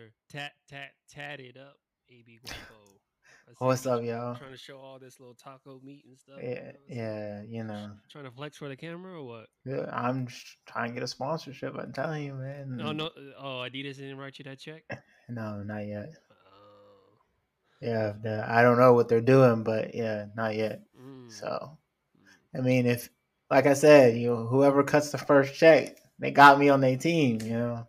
Mister Tat Tat Tatted Up AB Guapo. What's up, y'all? Trying to show all this little taco meat and stuff. Yeah, you know, yeah, you know, Trying to flex for the camera or what? yeah, I'm trying to get a sponsorship. I'm telling you, man. No, no. Oh, Adidas didn't write you that check. no, not yet. Oh, Yeah, the, I don't know what they're doing, but yeah, not yet. mm, So, mm. I mean, if, like I said, you know, whoever cuts the first check, they got me on their team, you know.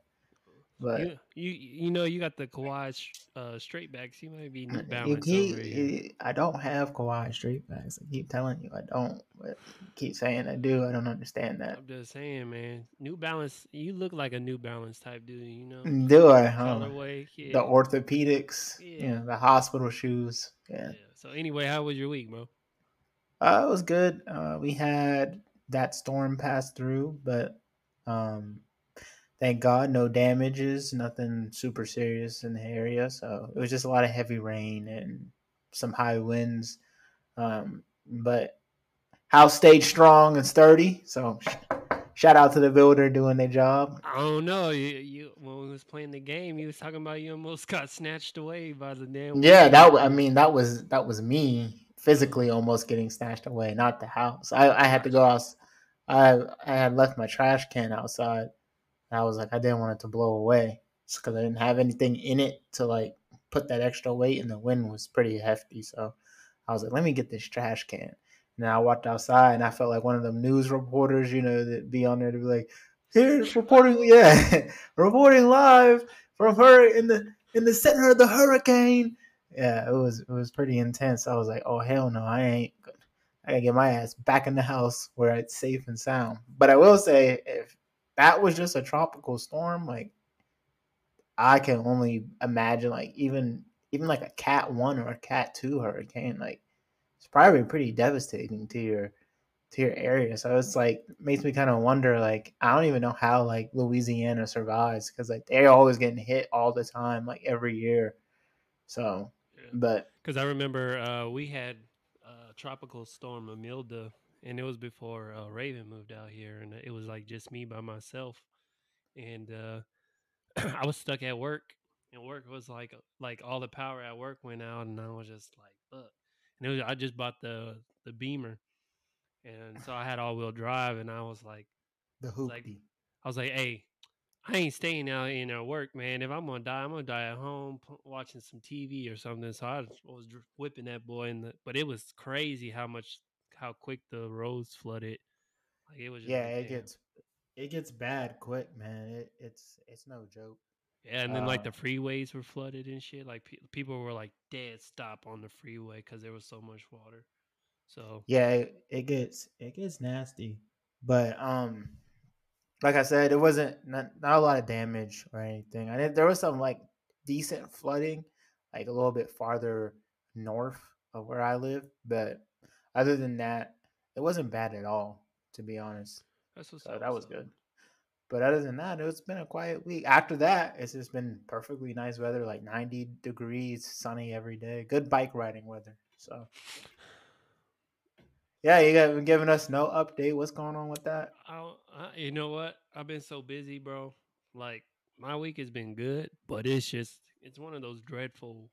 But you, you you know you got the Kawhi uh, straight backs. You might be New you Balance keep, over here. I don't have Kawhi straight backs. I keep telling you, I don't. But keep saying I do. I don't understand that. I'm just saying, man. New Balance, you look like a New Balance type dude. You know, Do I? Huh? colorway. Yeah. The orthopedics, Yeah. you know, the hospital shoes. Yeah. yeah. So anyway, how was your week, bro? Uh, it was good. Uh, we had that storm pass through, but um, thank God, no damages, nothing super serious in the area. So it was just a lot of heavy rain and some high winds. Um, but house stayed strong and sturdy. So shout out to the builder doing their job. I don't know. You, you when we was playing the game, you was talking about you almost got snatched away by the damn. Yeah, wind. that I mean that was that was me physically almost getting snatched away, not the house. I, I had to go out. I I had left my trash can outside. And I was like, I didn't want it to blow away because I didn't have anything in it to like put that extra weight, and the wind was pretty hefty. So I was like, let me get this trash can. And I walked outside, and I felt like one of them news reporters, you know, that be on there to be like, here's reporting, yeah, reporting live from her in the in the center of the hurricane yeah, it was it was pretty intense. I was like, oh hell no, I ain't. I gotta get my ass back in the house where it's safe and sound. But I will say, if that was just a tropical storm, like I can only imagine, like even even like a Cat One or a Cat Two hurricane, like it's probably pretty devastating to your to your area. So it's like makes me kind of wonder, like I don't even know how like Louisiana survives because like they're always getting hit all the time, like every year. So, but Because I remember uh, we had uh, tropical storm Imelda, and it was before uh, Raven moved out here, and it was like just me by myself, and uh, I was stuck at work, and work was like like all the power at work went out, and I was just like, fuck. And it was I just bought the the Beamer, and so I had all wheel drive, and I was like. the It's like- hoopty. I was like, hey, I ain't staying out in at work, man. If I'm gonna die, I'm gonna die at home p- watching some TV or something. So I was whipping that boy in the, but it was crazy how much, how quick the roads flooded. Like it was just yeah, like, it damn. gets it gets bad quick, man. It, it's it's no joke. yeah, and then like the uh, freeways were flooded and shit. Like pe- people were like dead stop on the freeway because there was so much water. So Yeah, it, it gets it gets nasty. But um like I said, it wasn't not, not a lot of damage or anything. I did, there was some like decent flooding, like a little bit farther north of where I live, but other than that, it wasn't bad at all, to be honest. that's what's So that was good. But other than that, it's been a quiet week. After that, it's just been perfectly nice weather, like 90 degrees, sunny every day. Good bike riding weather. So, yeah, you been giving us no update. What's going on with that? I, I, you know what? I've been so busy, bro. Like my week has been good, but it's just it's one of those dreadful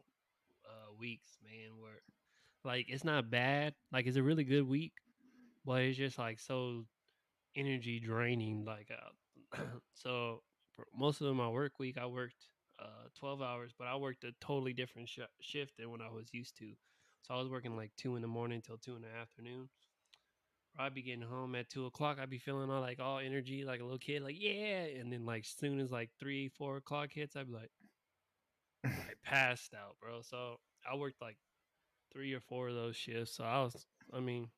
uh, weeks, man. Where like it's not bad, like it's a really good week, but it's just like so energy draining. Like uh, so, most of my work week, I worked uh, 12 hours, but I worked a totally different sh- shift than what I was used to. So I was working like two in the morning till two in the afternoon. I'd be getting home at two o'clock. I'd be feeling all like all energy, like a little kid, like yeah. And then like soon as like three, four o'clock hits, I'd be like, I passed out, bro. So I worked like three or four of those shifts. So I was, I mean,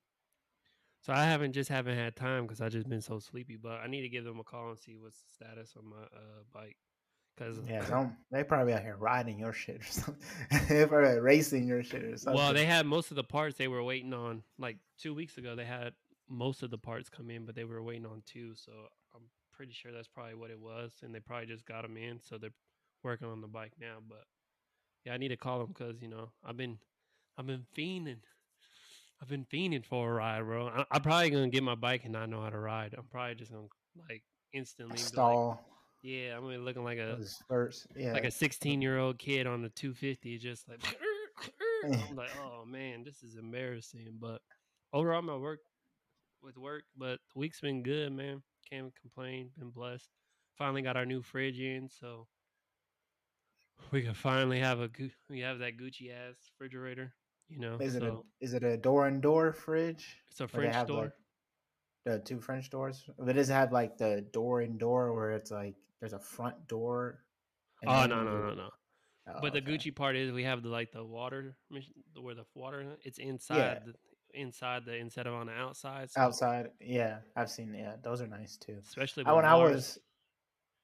so I haven't just haven't had time because I just been so sleepy. But I need to give them a call and see what's the status on my uh, bike. Cause Yeah, some, they probably out here riding your shit or something. they probably racing your shit or something. well, they had most of the parts they were waiting on. Like two weeks ago, they had most of the parts come in, but they were waiting on two. So I'm pretty sure that's probably what it was, and they probably just got them in. So they're working on the bike now. But yeah, I need to call them because you know I've been I've been fiending. I've been fiending for a ride, bro. I, I'm probably gonna get my bike and not know how to ride. I'm probably just gonna like instantly be like, stall yeah, I'm gonna be looking like a. Yeah, like a 16 year old kid on the 250, just like I'm like, oh man, this is embarrassing. But overall, my work with work, but the week's been good, man. Can't complain. Been blessed. Finally got our new fridge in, so we can finally have a we have that Gucci ass refrigerator. You know, is it so a is it a door and door fridge? it's a French door. like, the two French doors. But does it have like the door and door where it's like there's a front door? oh then no no no no! Oh, But the okay. Gucci part is we have the like the water where the water it's inside the inside the instead of on the outside. so- outside. Yeah, I've seen. Yeah, those are nice too. especially when I was,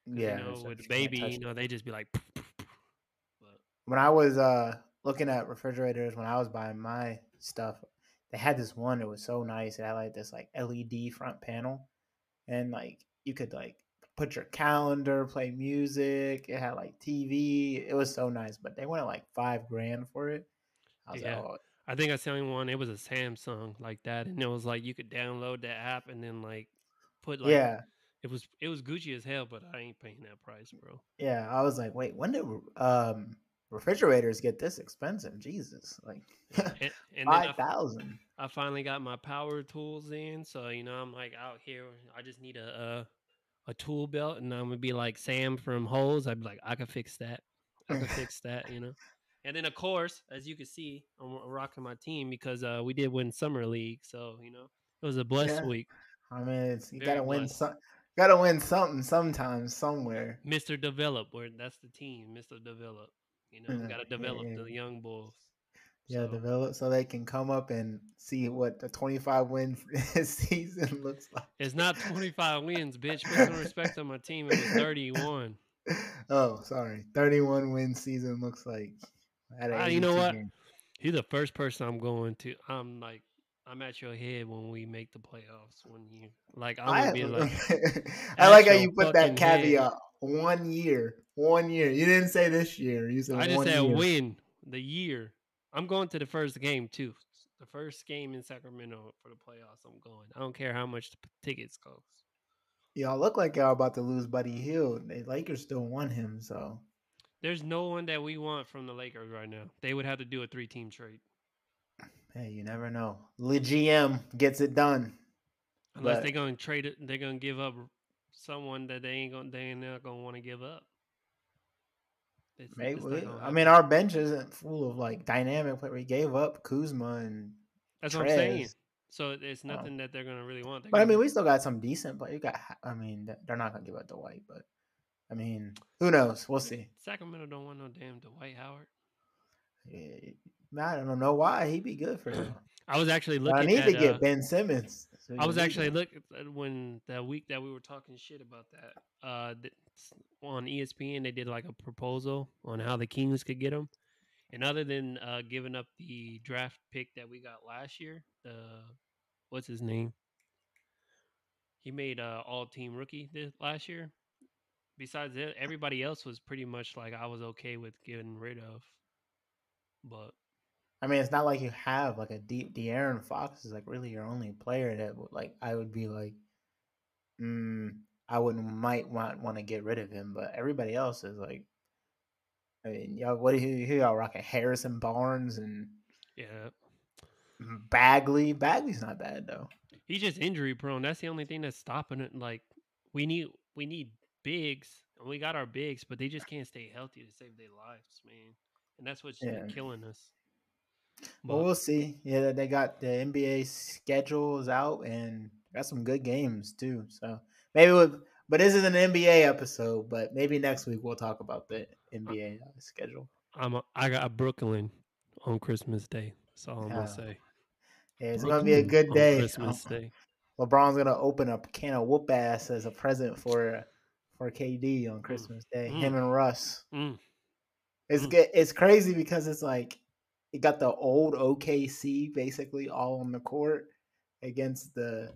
yeah, you know, with baby, you know, they just be like, when I was uh looking at refrigerators when I was buying my stuff, they had this one. It was so nice. It had like this like LED front panel, and like you could like put your calendar, play music. It had like TV. It was so nice. But they wanted like five grand for it. I was Yeah. like, oh, I think I seen one. It was a Samsung like that, and it was like you could download the app and then like put like yeah, it was it was Gucci as hell, but I ain't paying that price, bro. yeah. I was like, wait, when did um refrigerators get this expensive? Jesus, like And, and I, five thousand. I finally got my power tools in, so you know I'm like out here. I just need a a, a tool belt, and I'm gonna be like Sam from Holes. I'd be like, I can fix that. I can fix that, you know. And then of course, as you can see, I'm rocking my team because uh, we did win summer league, so you know it was a blessed Yeah. week. I mean, it's, you Very gotta win blessed. some. Gotta win something sometimes somewhere. Mister Develop, where that's the team, Mister Develop. You know, got to develop yeah. the young bulls. Yeah, So, develop so they can come up and see what the 25 win season looks like. It's not 25 wins, bitch. Put some respect on my team. It was 31. Oh, sorry. 31 win season looks like. Ah, you know what? games. You're the first person I'm going to. I'm like, I'm at your head when we make the playoffs one year. Like, I'm I, be like, I like how you put that fucking head. caveat. One year. One year. You didn't say this year. You said I just said year. win the year. I'm going to the first game too. The first game in Sacramento for the playoffs. I'm going. I don't care how much the tickets cost. Y'all look like y'all about to lose Buddy Hield. The Lakers still want him, so There's no one that we want from the Lakers right now. They would have to do a three team trade. Hey, you never know. The GM gets it done. Unless But- they're gonna trade it, they're gonna give up someone that they ain't gonna they ain't not gonna want to give up. It's- Maybe it's I mean, our bench isn't full of like dynamic. But we gave up Kuzma and, that's what I'm saying. So it- it's Oh. nothing that they're gonna really want. They're but I mean, we still got some decent. But you got, I mean, they're not gonna give up Dwight. But I mean, who knows? We'll see. Sacramento don't want no damn Dwight Howard. Eh, I don't know why he'd be good for them. I was actually But I need at. to get uh, Ben Simmons. so I was actually looking when that week that we were talking shit about that. Uh, on ESPN, they did like a proposal on how the Kings could get him, and other than uh, giving up the draft pick that we got last year, the what's his name? He made uh, all team rookie this last year. Besides that, everybody else was pretty much like I was okay with getting rid of. But I mean, it's not like you have like a deep. De'Aaron Fox is like really your only player that would like. I would be like, mm, I wouldn't might want want to get rid of him, but everybody else is like. I mean, y'all, what do you who y'all rocking? Harrison Barnes and yeah, Bagley. Bagley's not bad though. He's just injury prone. That's the only thing that's stopping it. Like we need we need bigs, And we got our bigs, but they just can't stay healthy to save their lives, man. And that's what's Yeah. killing us. Well, But- we'll see. Yeah, they got the NBA schedules out and got some good games too. So maybe, we'll, but this is an NBA episode. But maybe next week we'll talk about the NBA uh, schedule. I'm a, I got Brooklyn on Christmas Day. That's all I'm Yeah. gonna say. Yeah, it's gonna be a good day. Christmas Um, Day. LeBron's gonna open a can of whoop ass as a present for for KD on Christmas Day. Mm. Him and Russ. Mm. It's Mm. it's crazy because it's like you got the old OKC basically all on the court against the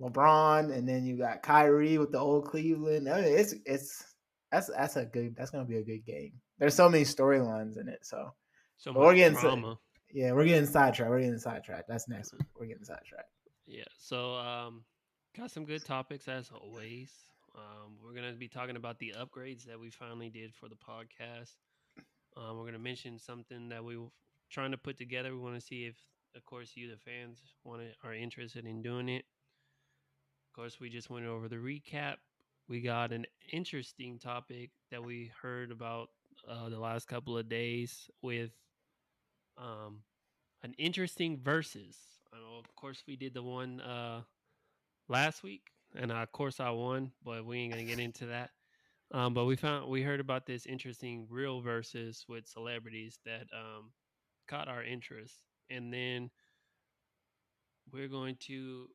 LeBron, and then you got Kyrie with the old Cleveland. I mean, it's it's that's that's a good that's gonna be a good game. There's so many storylines in it, so So we're getting drama. yeah, we're getting sidetracked. We're getting sidetracked. That's next week. We're getting sidetracked. Yeah. So um got some good topics as always. Um we're gonna be talking about the upgrades that we finally did for the podcast. Um we're gonna mention something that we trying to put together. We want to see if of course you the fans want to are interested in doing it. Of course we just went over the recap. We got an interesting topic that we heard about uh, the last couple of days with um, an interesting versus. I know, of course, we did the one uh, last week, and uh, of course I won, but we ain't gonna get into that. Um, but we found we heard about this interesting real versus with celebrities that um, caught our interest, and then we're going to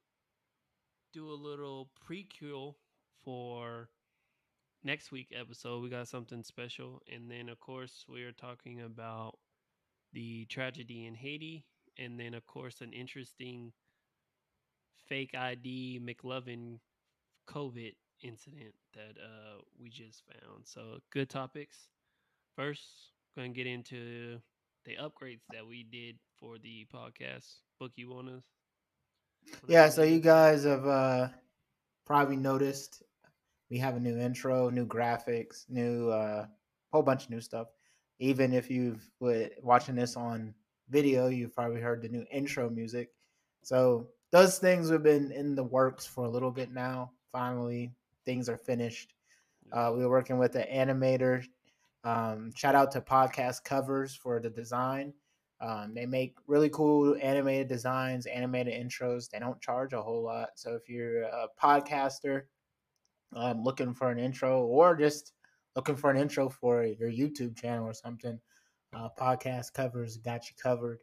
do a little prequel for next week episode. We got something special, and then of course we are talking about the tragedy in Haiti, and then of course an interesting fake ID McLovin COVID incident that uh, we just found. So good topics. First, going to get into the upgrades that we did for the podcast. Book, you want us? Yeah, so you guys have uh, probably noticed we have a new intro, new graphics, new uh, whole bunch of new stuff. Even if you've wa- watching this on video, you've probably heard the new intro music. So those things have been in the works for a little bit now. Finally, things are finished. Uh, we were working with an animator. Um, shout out to Podcast Covers for the design. Um, they make really cool animated designs, animated intros. They don't charge a whole lot. So if you're a podcaster um, looking for an intro or just looking for an intro for your YouTube channel or something, uh, Podcast Covers got you covered.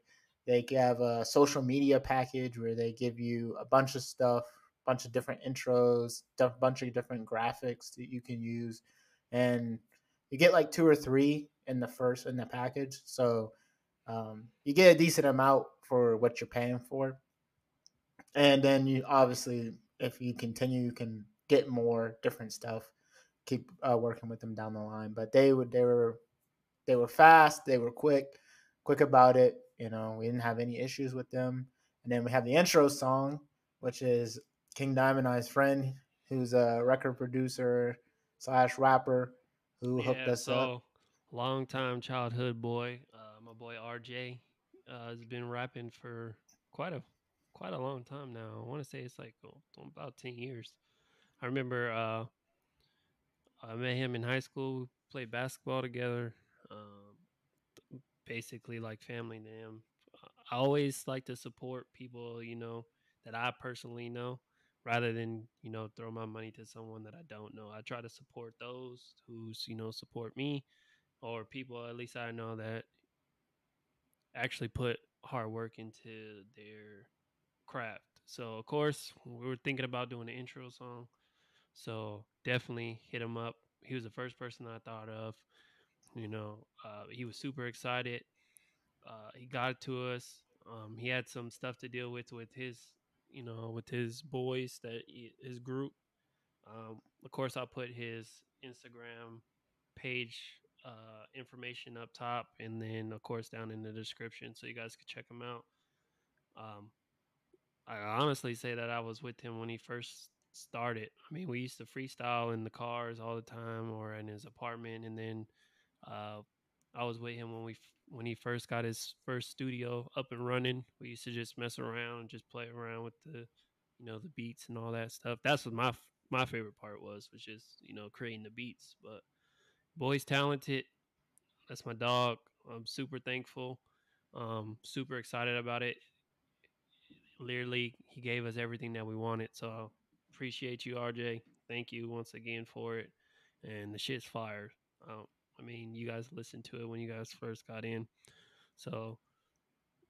They have a social media package where they give you a bunch of stuff, a bunch of different intros, a bunch of different graphics that you can use, and you get like two or three in the first in the package. So um, you get a decent amount for what you're paying for, and then you obviously, if you continue, you can get more different stuff. Keep uh, working with them down the line, but they would they were they were fast, they were quick, quick about it. You know, we didn't have any issues with them. And then we have the intro song, which is King Diamond Eye's friend, who's a record producer slash rapper, who hooked us so, up. Long time childhood boy, uh, my boy RJ, uh, has been rapping for quite a quite a long time now. I want to say it's like oh, about ten years. I remember uh, I met him in high school. We played basketball together. Um, basically, like family to him. I always like to support people, you know, that I personally know, rather than you know throw my money to someone that I don't know. I try to support those who's you know support me, or people at least I know that actually put hard work into their craft. So of course we were thinking about doing an intro song. So definitely hit him up. He was the first person I thought of. You know, uh, he was super excited. Uh, he got it to us. Um, he had some stuff to deal with with his, you know, with his boys that he, his group. Um, of course, I'll put his Instagram page uh, information up top, and then of course down in the description, so you guys can check him out. Um, I honestly say that I was with him when he first started. I mean, we used to freestyle in the cars all the time, or in his apartment, and then uh, I was with him when we when he first got his first studio up and running. We used to just mess around and just play around with the, you know, the beats and all that stuff. That's what my my favorite part was was just you know creating the beats. But boy's talented. That's my dog. I'm super thankful. Um, super excited about it. Literally, he gave us everything that we wanted. So I appreciate you, RJ. Thank you once again for it. And the shit's fire. Um, I mean, you guys listened to it when you guys first got in. So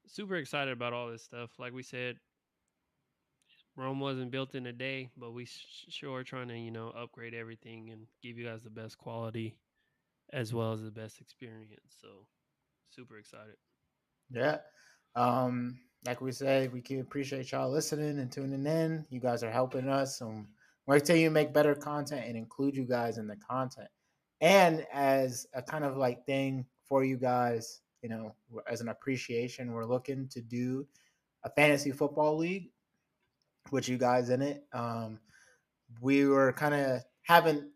super excited about all this stuff. Like we said, Rome wasn't built in a day, but we sure are trying to, you know, upgrade everything and give you guys the best quality as well as the best experience. So super excited. Yeah. Um, like we said, we can appreciate y'all listening and tuning in. You guys are helping us. And we're going to make better content and include you guys in the content. And as a kind of like thing for you guys, you know, as an appreciation, we're looking to do a fantasy football league with you guys in it. Um, we were kind of haven't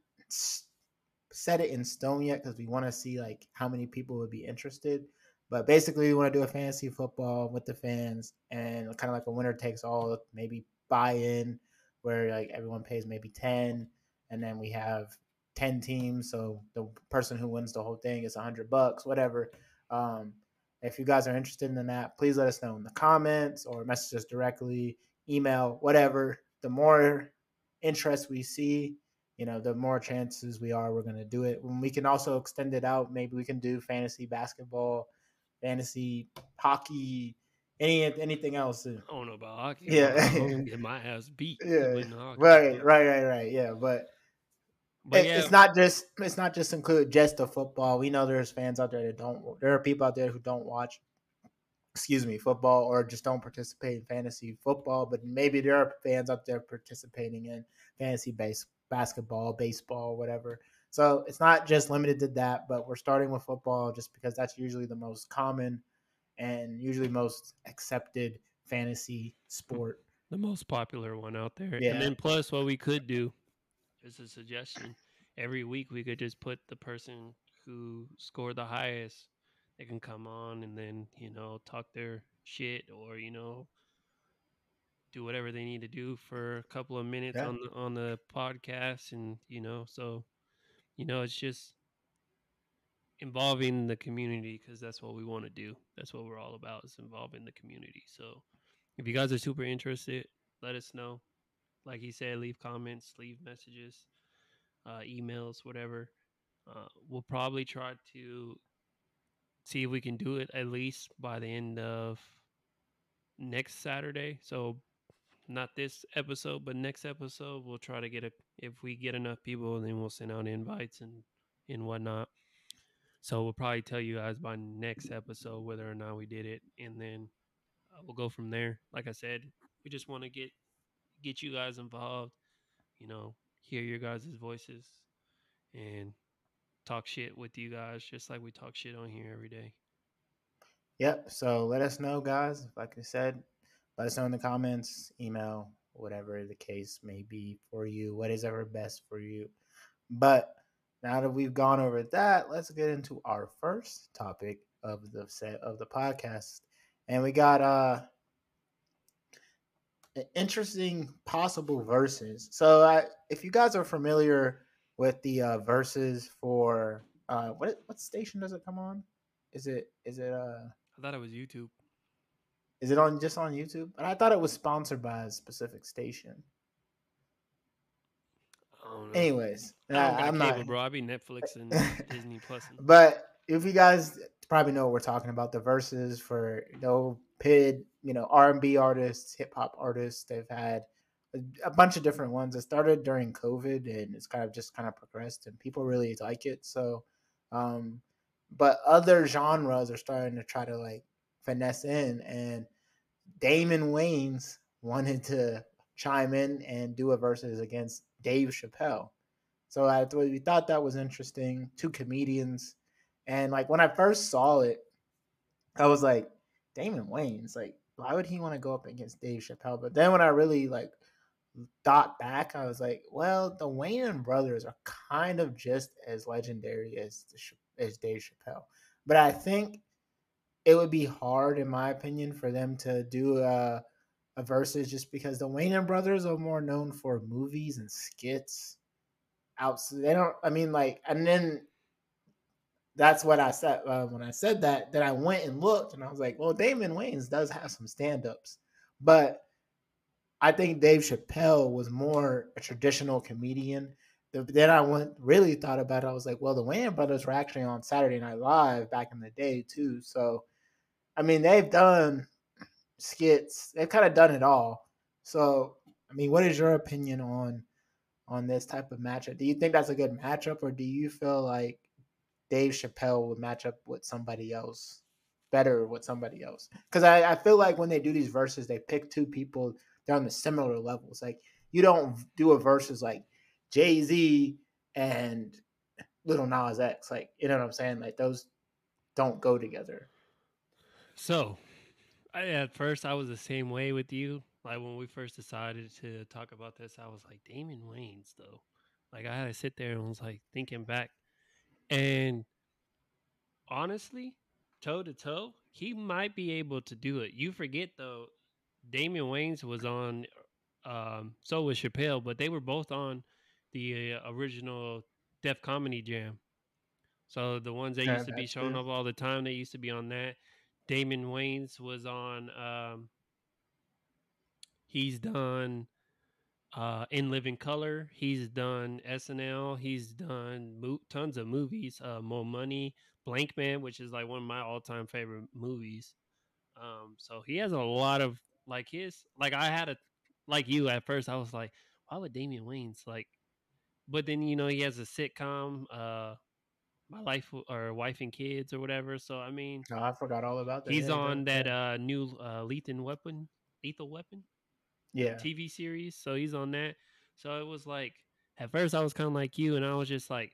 set it in stone yet because we want to see like how many people would be interested. But basically, we want to do a fantasy football with the fans and kind of like a winner takes all, maybe buy in where like everyone pays maybe 10 and then we have 10 teams. So the person who wins the whole thing is 100 bucks, whatever. Um, if you guys are interested in that, please let us know in the comments or message us directly, email, whatever. The more interest we see, you know, the more chances we are we're going to do it. When we can also extend it out, maybe we can do fantasy basketball, fantasy hockey, any anything else. I don't know about hockey. Yeah, get my ass beat. Yeah, right, right, right, right. Yeah, but but yeah. it's not just it's not just include just the football. We know there's fans out there that don't. There are people out there who don't watch, excuse me, football or just don't participate in fantasy football. But maybe there are fans out there participating in fantasy base basketball, baseball, whatever. So it's not just limited to that, but we're starting with football just because that's usually the most common and usually most accepted fantasy sport. The most popular one out there. Yeah. And then plus what we could do just a suggestion. Every week we could just put the person who scored the highest. They can come on and then you know talk their shit or you know do whatever they need to do for a couple of minutes yeah. on the on the podcast and you know so you know it's just involving the community because that's what we want to do that's what we're all about is involving the community so if you guys are super interested let us know like he said, leave comments, leave messages, uh, emails, whatever. Uh, we'll probably try to see if we can do it at least by the end of next Saturday. So not this episode, but next episode we'll try to get a if we get enough people then we'll send out invites and and whatnot. So we'll probably tell you guys by next episode whether or not we did it, and then uh, we'll go from there. Like I said, we just want to get get you guys involved, you know, hear your guys' voices and talk shit with you guys just like we talk shit on here every day. Yep. So let us know, guys. Like I said, let us know in the comments, email, whatever the case may be for you, what is ever best for you. But now that we've gone over that, let's get into our first topic of the set of the podcast. And we got uh interesting possible verses. So, I, if you guys are familiar with the uh, verses for uh, what what station does it come on? Is it is it uh? I thought it was YouTube. Is it on just on YouTube? And I thought it was sponsored by a specific station. Anyways, I am not, bro. I be Netflix and Disney Plus. But if you guys probably know what we're talking about, the verses for you know PID, you know, R and B artists, hip hop artists. They've had a, a, bunch of different ones. It started during COVID, and it's kind of just kind of progressed, and people really like it. So, um, but other genres are starting to try to like finesse in, and Damon Wayans wanted to chime in and do a versus against Dave Chappelle. So I we thought that was interesting. Two comedians, and like when I first saw it, I was like, Damon Wayans, like, why would he want to go up against Dave Chappelle? But then when I really like thought back, I was like, well, the Wayans brothers are kind of just as legendary as as Dave Chappelle. But I think it would be hard, in my opinion, for them to do a a versus just because the Wayans brothers are more known for movies and skits. Out, they don't. I mean, like, and then that's what I said uh, when I said that. Then I went and looked, and I was like, well, Damon Wayans does have some stand-ups, but I think Dave Chappelle was more a traditional comedian. Then I went really thought about it. I was like, well, the Wayans brothers were actually on Saturday Night Live back in the day too. So, I mean, they've done skits. They've kind of done it all. So, I mean, what is your opinion on on this type of matchup? Do you think that's a good matchup, or do you feel like Dave Chappelle would match up with somebody else better with somebody else? Because I, I feel like when they do these verses, they pick two people they're on the similar levels. Like you don't do a versus like Jay Z and Little Nas X. Like you know what I'm saying? Like those don't go together. So I, at first, I was the same way with you. Like when we first decided to talk about this, I was like, Damon Wayans, though. Like I had to sit there and was like thinking back, and honestly, toe to toe, he might be able to do it. You forget though, Damon Wayans was on, um, so was Chappelle, but they were both on the uh, original Def Comedy Jam. So the ones that yeah, used to be showing up all the time, they used to be on that. Damon Wayans was on. Um, he's done uh, in Living Color. He's done SNL. He's done mo- tons of movies. Uh, Mo Money, blank man which is like one of my all-time favorite movies. Um, so he has a lot of like his. Like I had a like you at first. I was like, why would Damon Wayans like? But then you know he has a sitcom. Uh, my life or wife and kids or whatever. So I mean, oh, I forgot all about that. He's yeah, on that uh, new uh, Lethal Weapon, Lethal Weapon, yeah, TV series. So he's on that. So it was like at first I was kind of like you, and I was just like,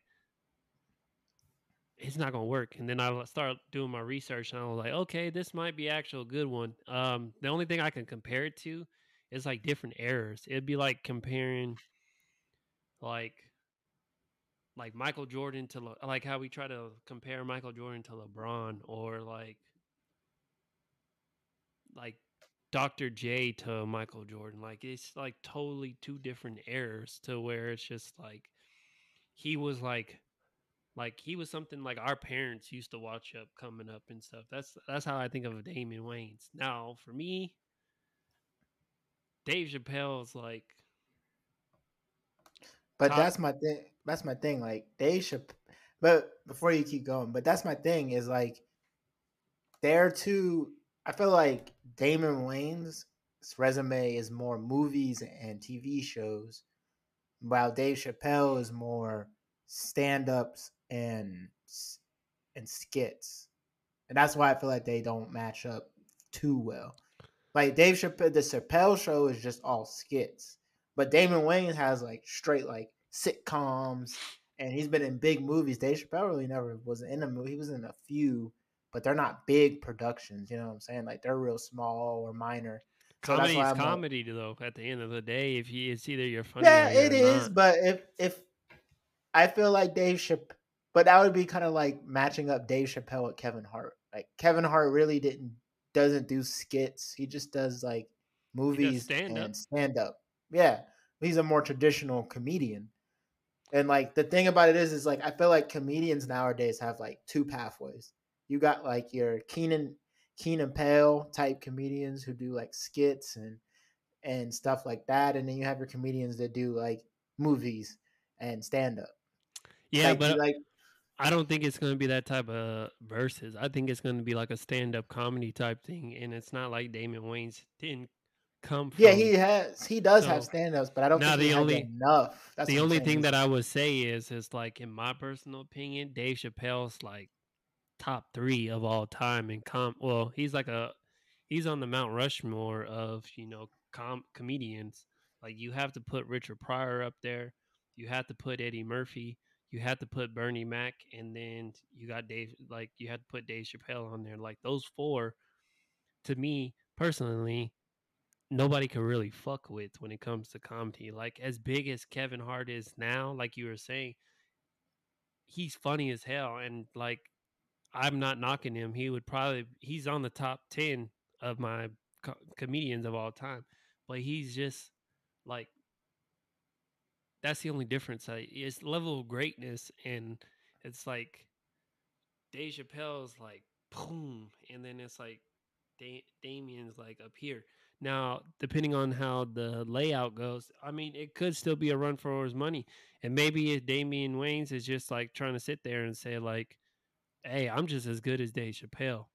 it's not gonna work. And then I started doing my research, and I was like, okay, this might be actual good one. Um, the only thing I can compare it to is like different errors. It'd be like comparing like like Michael Jordan to Le- like how we try to compare Michael Jordan to LeBron or like like Dr. J to Michael Jordan. Like it's like totally two different eras to where it's just like he was like like he was something like our parents used to watch up coming up and stuff. That's that's how I think of Damon Wayans. Now for me, Dave Chappelle's like but top. that's my thing that's my thing. Like they should, but before you keep going, but that's my thing is like they're too. I feel like Damon Wayans' resume is more movies and TV shows, while Dave Chappelle is more stand-ups and and skits, and that's why I feel like they don't match up too well. Like Dave Chappelle, the Chappelle show is just all skits, but Damon Wayans has like straight like sitcoms, and he's been in big movies. Dave Chappelle really never was in a movie. He was in a few, but they're not big productions. You know what I'm saying? Like they're real small or minor. So comedy is comedy, like, though. At the end of the day, if you, it's either you're funny, yeah, it is. Not. But if if I feel like Dave Chappelle, but that would be kind of like matching up Dave Chappelle with Kevin Hart. Like Kevin Hart really didn't doesn't do skits. He just does like movies stand and stand up. Yeah, he's a more traditional comedian. And like the thing about it is, is like I feel like comedians nowadays have like two pathways. You got like your Keenan Keenan Pale type comedians who do like skits and and stuff like that, and then you have your comedians that do like movies and stand up. Yeah, like, but like I don't think it's going to be that type of verses. I think it's going to be like a stand up comedy type thing, and it's not like Damon Wayans didn't come from. Yeah, he has. He does so, have stand-ups, but I don't think the only, enough. That's the only thing that I would say is, is like in my personal opinion, Dave Chappelle's like top three of all time in com. Well, he's like a he's on the Mount Rushmore of you know com comedians. Like you have to put Richard Pryor up there. You have to put Eddie Murphy. You have to put Bernie Mac, and then you got Dave. Like you had to put Dave Chappelle on there. Like those four, to me personally, nobody can really fuck with when it comes to comedy. Like as big as Kevin Hart is now, like you were saying, he's funny as hell and like I'm not knocking him. He would probably he's on the top 10 of my co- comedians of all time, but he's just like that's the only difference. Like, it's level of greatness, and it's like Dave Chappelle's like boom, and then it's like da- Damien's like up here. Now, depending on how the layout goes, I mean, it could still be a run for his money, and maybe if Damon Wayans is just like trying to sit there and say like, "Hey, I'm just as good as Dave Chappelle."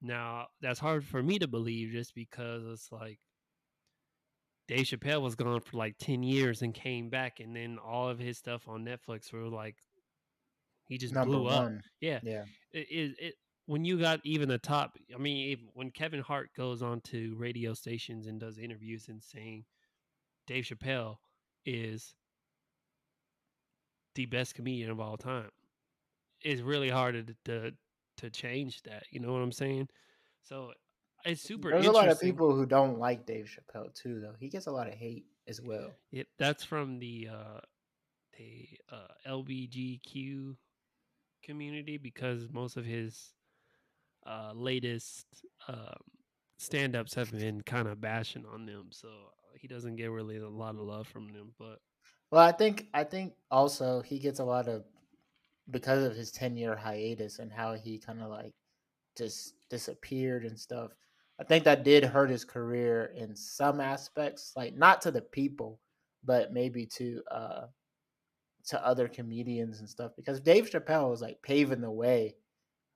Now, that's hard for me to believe, just because it's like Dave Chappelle was gone for like 10 years and came back, and then all of his stuff on Netflix were like, he just Number blew up. one. Yeah. Yeah. It, it, it, when you got even the top, I mean, if, when Kevin Hart goes on to radio stations and does interviews and saying Dave Chappelle is the best comedian of all time, it's really hard to, to, to change that. You know what I'm saying? So it's super There's a lot of people who don't like Dave Chappelle too, though. He gets a lot of hate as well. Yep, that's from the uh, the uh, LBGQ community because most of his uh, latest um, stand-ups have been kind of bashing on them, so he doesn't get really a lot of love from them. But Well, I think I think also he gets a lot of because of his ten year hiatus and how he kind of like just disappeared and stuff. I think that did hurt his career in some aspects, like not to the people, but maybe to uh to other comedians and stuff. Because Dave Chappelle was like paving the way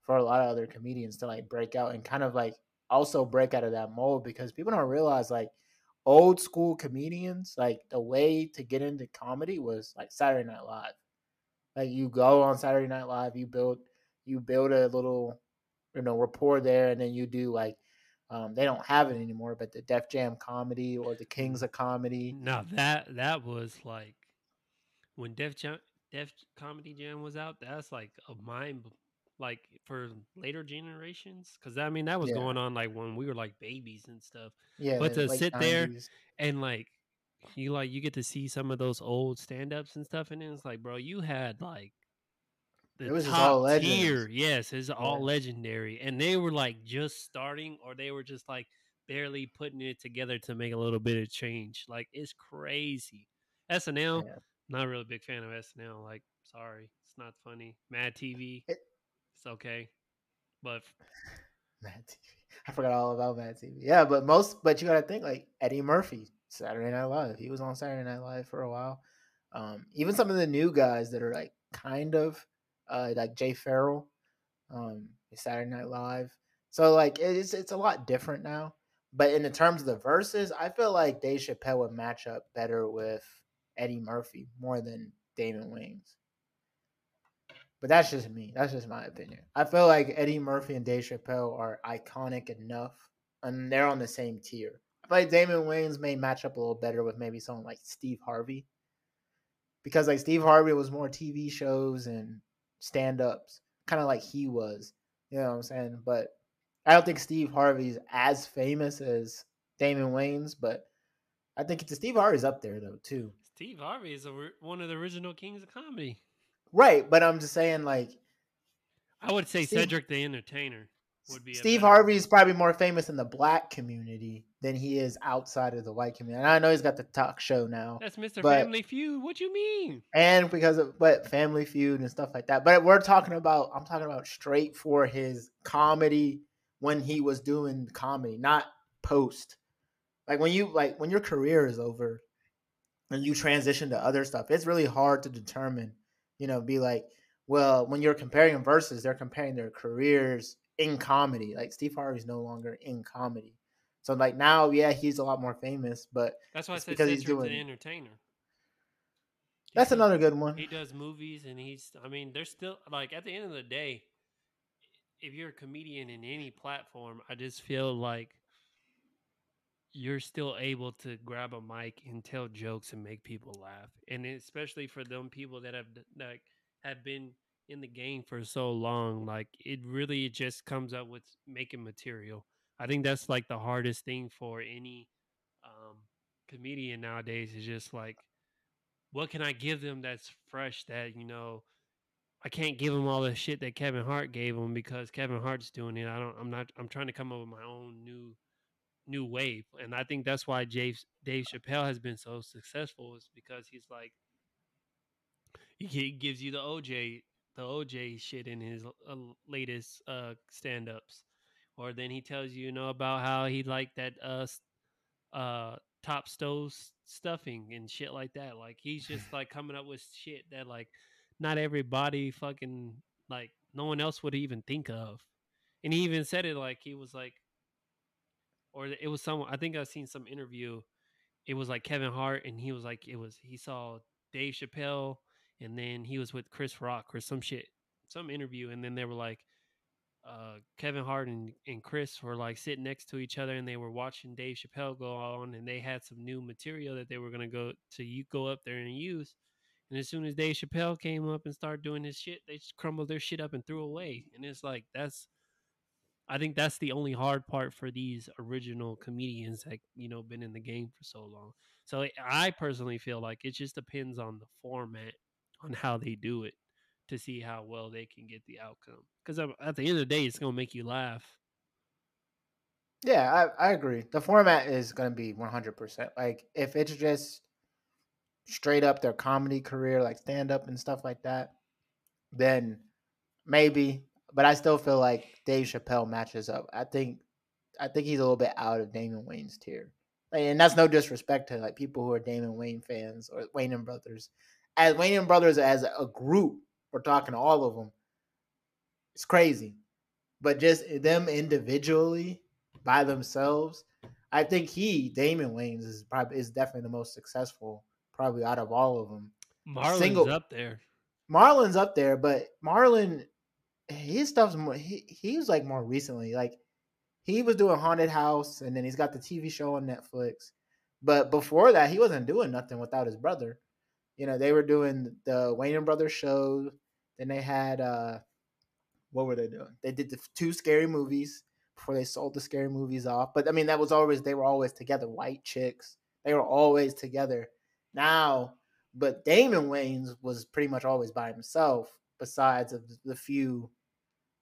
for a lot of other comedians to like break out and kind of like also break out of that mold because people don't realize like old school comedians, like the way to get into comedy was like Saturday Night Live. Like you go on Saturday Night Live, you build you build a little you know rapport there, and then you do like um, they don't have it anymore, but the Def Jam comedy or the Kings of Comedy. No, that that was like when Def Jam, Def Comedy Jam was out. That's like a mind, like for later generations, because I mean that was Yeah. going on like when we were like babies and stuff. Yeah, But to sit there and like you like you get to see some of those old stand-ups and stuff and then it's like bro you had like the It was top all legends. tier yes it's all Yeah. legendary and they were like just starting or they were just like barely putting it together to make a little bit of change like it's crazy snl Yeah. not really a big fan of snl like sorry it's not funny mad tv It- it's okay but Mad TV. I forgot all about Mad TV. Yeah, but most, but you got to think like Eddie Murphy, Saturday Night Live. He was on Saturday Night Live for a while. Um, even some of the new guys that are like kind of uh, like Jay Pharoah, um, Saturday Night Live. So like it's it's a lot different now. But in the terms of the verses, I feel like Dave Chappelle would match up better with Eddie Murphy more than Damon Wayans. But that's just me. That's just my opinion. I feel like Eddie Murphy and Dave Chappelle are iconic enough, and they're on the same tier. Like Damon Wayans may match up a little better with maybe someone like Steve Harvey, because like Steve Harvey was more TV shows and stand ups, kind of like he was. You know what I'm saying? But I don't think Steve Harvey's as famous as Damon Wayans, but I think it's Steve Harvey's up there though too. steve harvey is a, one of the original kings of comedy Right, but I'm just saying like i would say Steve- cedric the entertainer would be Steve better- Harvey is probably more famous in the black community than he is outside of the white community. And I know he's got the talk show now, That's Mr. But- Family Feud. What do you mean? and because of but Family Feud and stuff like that. But we're talking about I'm talking about straight for his comedy when he was doing comedy, not post. Like when you like when your career is over and you transition to other stuff, it's really hard to determine. You know, be like, well, when you're comparing verses, they're comparing their careers in comedy. Like Steve Harvey's no longer in comedy. So like now, yeah, he's a lot more famous, but That's why It's said because he's doing- Entertainer. that's He- another good one. He does movies, and he's. I mean, there's still like at the end of the day, if you're a comedian in any platform, I just feel like you're still able to grab a mic and tell jokes and make people laugh, and especially for them people that have like have been in the game for so long, like it really just comes up with making material. I think that's like the hardest thing for any um, comedian nowadays is just like, what can I give them that's fresh that you know I can't give them all the shit that Kevin Hart gave them because Kevin Hart's doing it. I don't. I'm not. I'm trying to come up with my own new new wave, and I think that's why Dave Dave Chappelle has been so successful is because he's like he gives you the OJ the OJ shit in his uh, latest uh stand ups, or then he tells you, you know about how he liked that uh uh top stove stuffing and shit like that. Like he's just like coming up with shit that like not everybody fucking like no one else would even think of. And he even said it like he was like or it was someone I think I've seen some interview. It was like Kevin Hart and he was like it was he saw Dave Chappelle and then he was with Chris Rock or some shit, some interview, and then they were like, uh, Kevin Hart and, and Chris were like sitting next to each other and they were watching Dave Chappelle go on and they had some new material that they were gonna go to you go up there and use. And as soon as Dave Chappelle came up and started doing his shit, they just crumbled their shit up and threw away. And it's like that's I think that's the only hard part for these original comedians that you know been in the game for so long. So I personally feel like it just depends on the format on how they do it to see how well they can get the outcome. Because at the end of the day, it's gonna make you laugh. Yeah, I, I agree. The format is gonna be one hundred percent. Like if it's just straight up their comedy career, like stand up and stuff like that, then maybe. But I still feel like Dave Chappelle matches up. I think I think he's a little bit out of Damon Wayans tier. And that's no disrespect to like people who are Damon Wayne fans or Wayans Brothers as Wayans Brothers as a group, we're talking to all of them. It's crazy, but just them individually by themselves, I think he Damon Wayans is probably is definitely the most successful, probably out of all of them. Marlon's Single, up there. Marlon's up there, but Marlon, his stuff's more. He he was like more recently, like he was doing haunted house, and then he's got the TV show on Netflix. But before that, he wasn't doing nothing without his brother you know, they were doing the Wayans Brothers show. Then they had uh what were they doing? They did the two scary movies before they sold the scary movies off. But I mean, that was always they were always together. White chicks, they were always together. Now, but Damon Wayans was pretty much always by himself. Besides of the few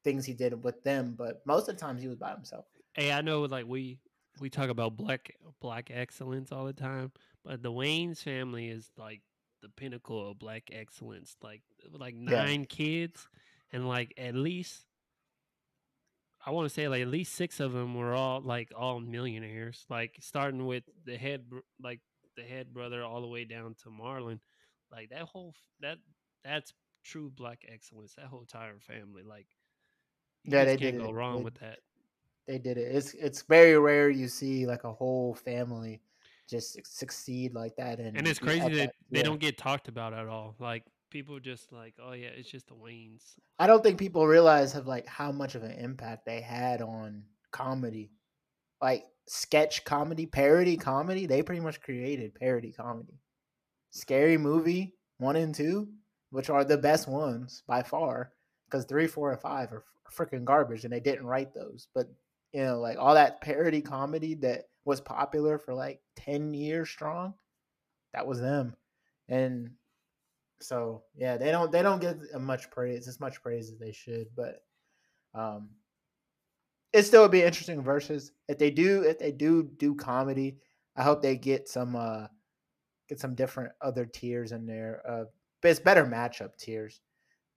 things he did with them, but most of the times he was by himself. Hey, I know, like we we talk about black black excellence all the time, but the Wayans family is like the pinnacle of black excellence. Like like nine yeah. kids, and like at least I want to say like at least six of them were all like all millionaires. Like starting with the head like the head brother all the way down to Marlon. Like that whole that that's true black excellence. That whole entire family. Like yeah, they can't did go it. wrong they, with that. They did it. It's it's very rare you see like a whole family just succeed like that. And, and it's crazy that, that they yeah. don't get talked about at all. Like people just like, oh yeah, it's just the Wayans. I don't think people realize have like how much of an impact they had on comedy, like sketch comedy, parody comedy. They pretty much created parody comedy. Scary movie one and two, which are the best ones by far, because three, four, and five are freaking garbage, and they didn't write those. But you know, like all that parody comedy that was popular for like 10 years strong, that was them. And so yeah, they don't they don't get much praise, as much praise as they should, but um it still would be interesting versus If they do if they do do comedy, I hope they get some uh get some different other tiers in there. Uh but it's better matchup tiers.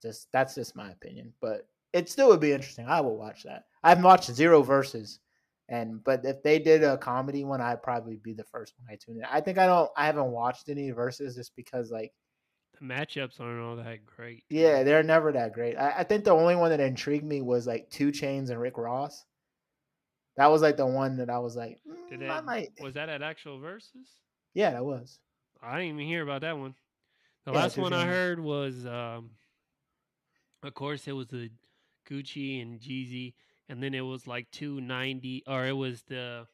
Just that's just my opinion. But it still would be interesting. I will watch that. I've watched zero verses and but if they did a comedy one, I'd probably be the first one I tune in. I think I don't. I haven't watched any verses just because like the matchups aren't all that great. Yeah, they're never that great. I, I think the only one that intrigued me was like 2 Chainz and Rick Ross. That was like the one that I was like, mm, Did that, might... was that at actual verses? Yeah, that was. I didn't even hear about that one. The yeah, last one I heard was, um, of course, it was the Gucci and Jeezy and then it was like 290 or it was the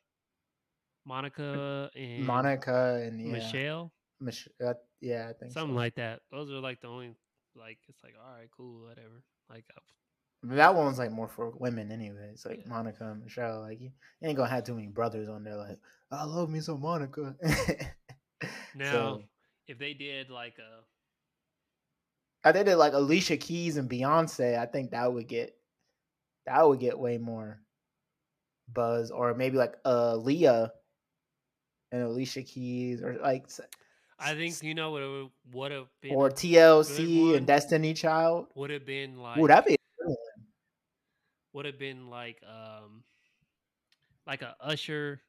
Monica and Monica and yeah. Michelle. Mich- uh, yeah, I think something so. like that. Those are like the only like it's like all right, cool, whatever. Like that one's like more for women anyway. It's like yeah. Monica and Michelle. Like you ain't gonna have too many brothers on there. Like I love me some Monica. now, so, if they did like a, I did like Alicia Keys and Beyonce. I think that would get that would get way more buzz, or maybe like uh Leah and Alicia Keys, or like I think you know what it would have been. or TLC and Destiny Child. would have been like Ooh, that'd be would have been like um like a Usher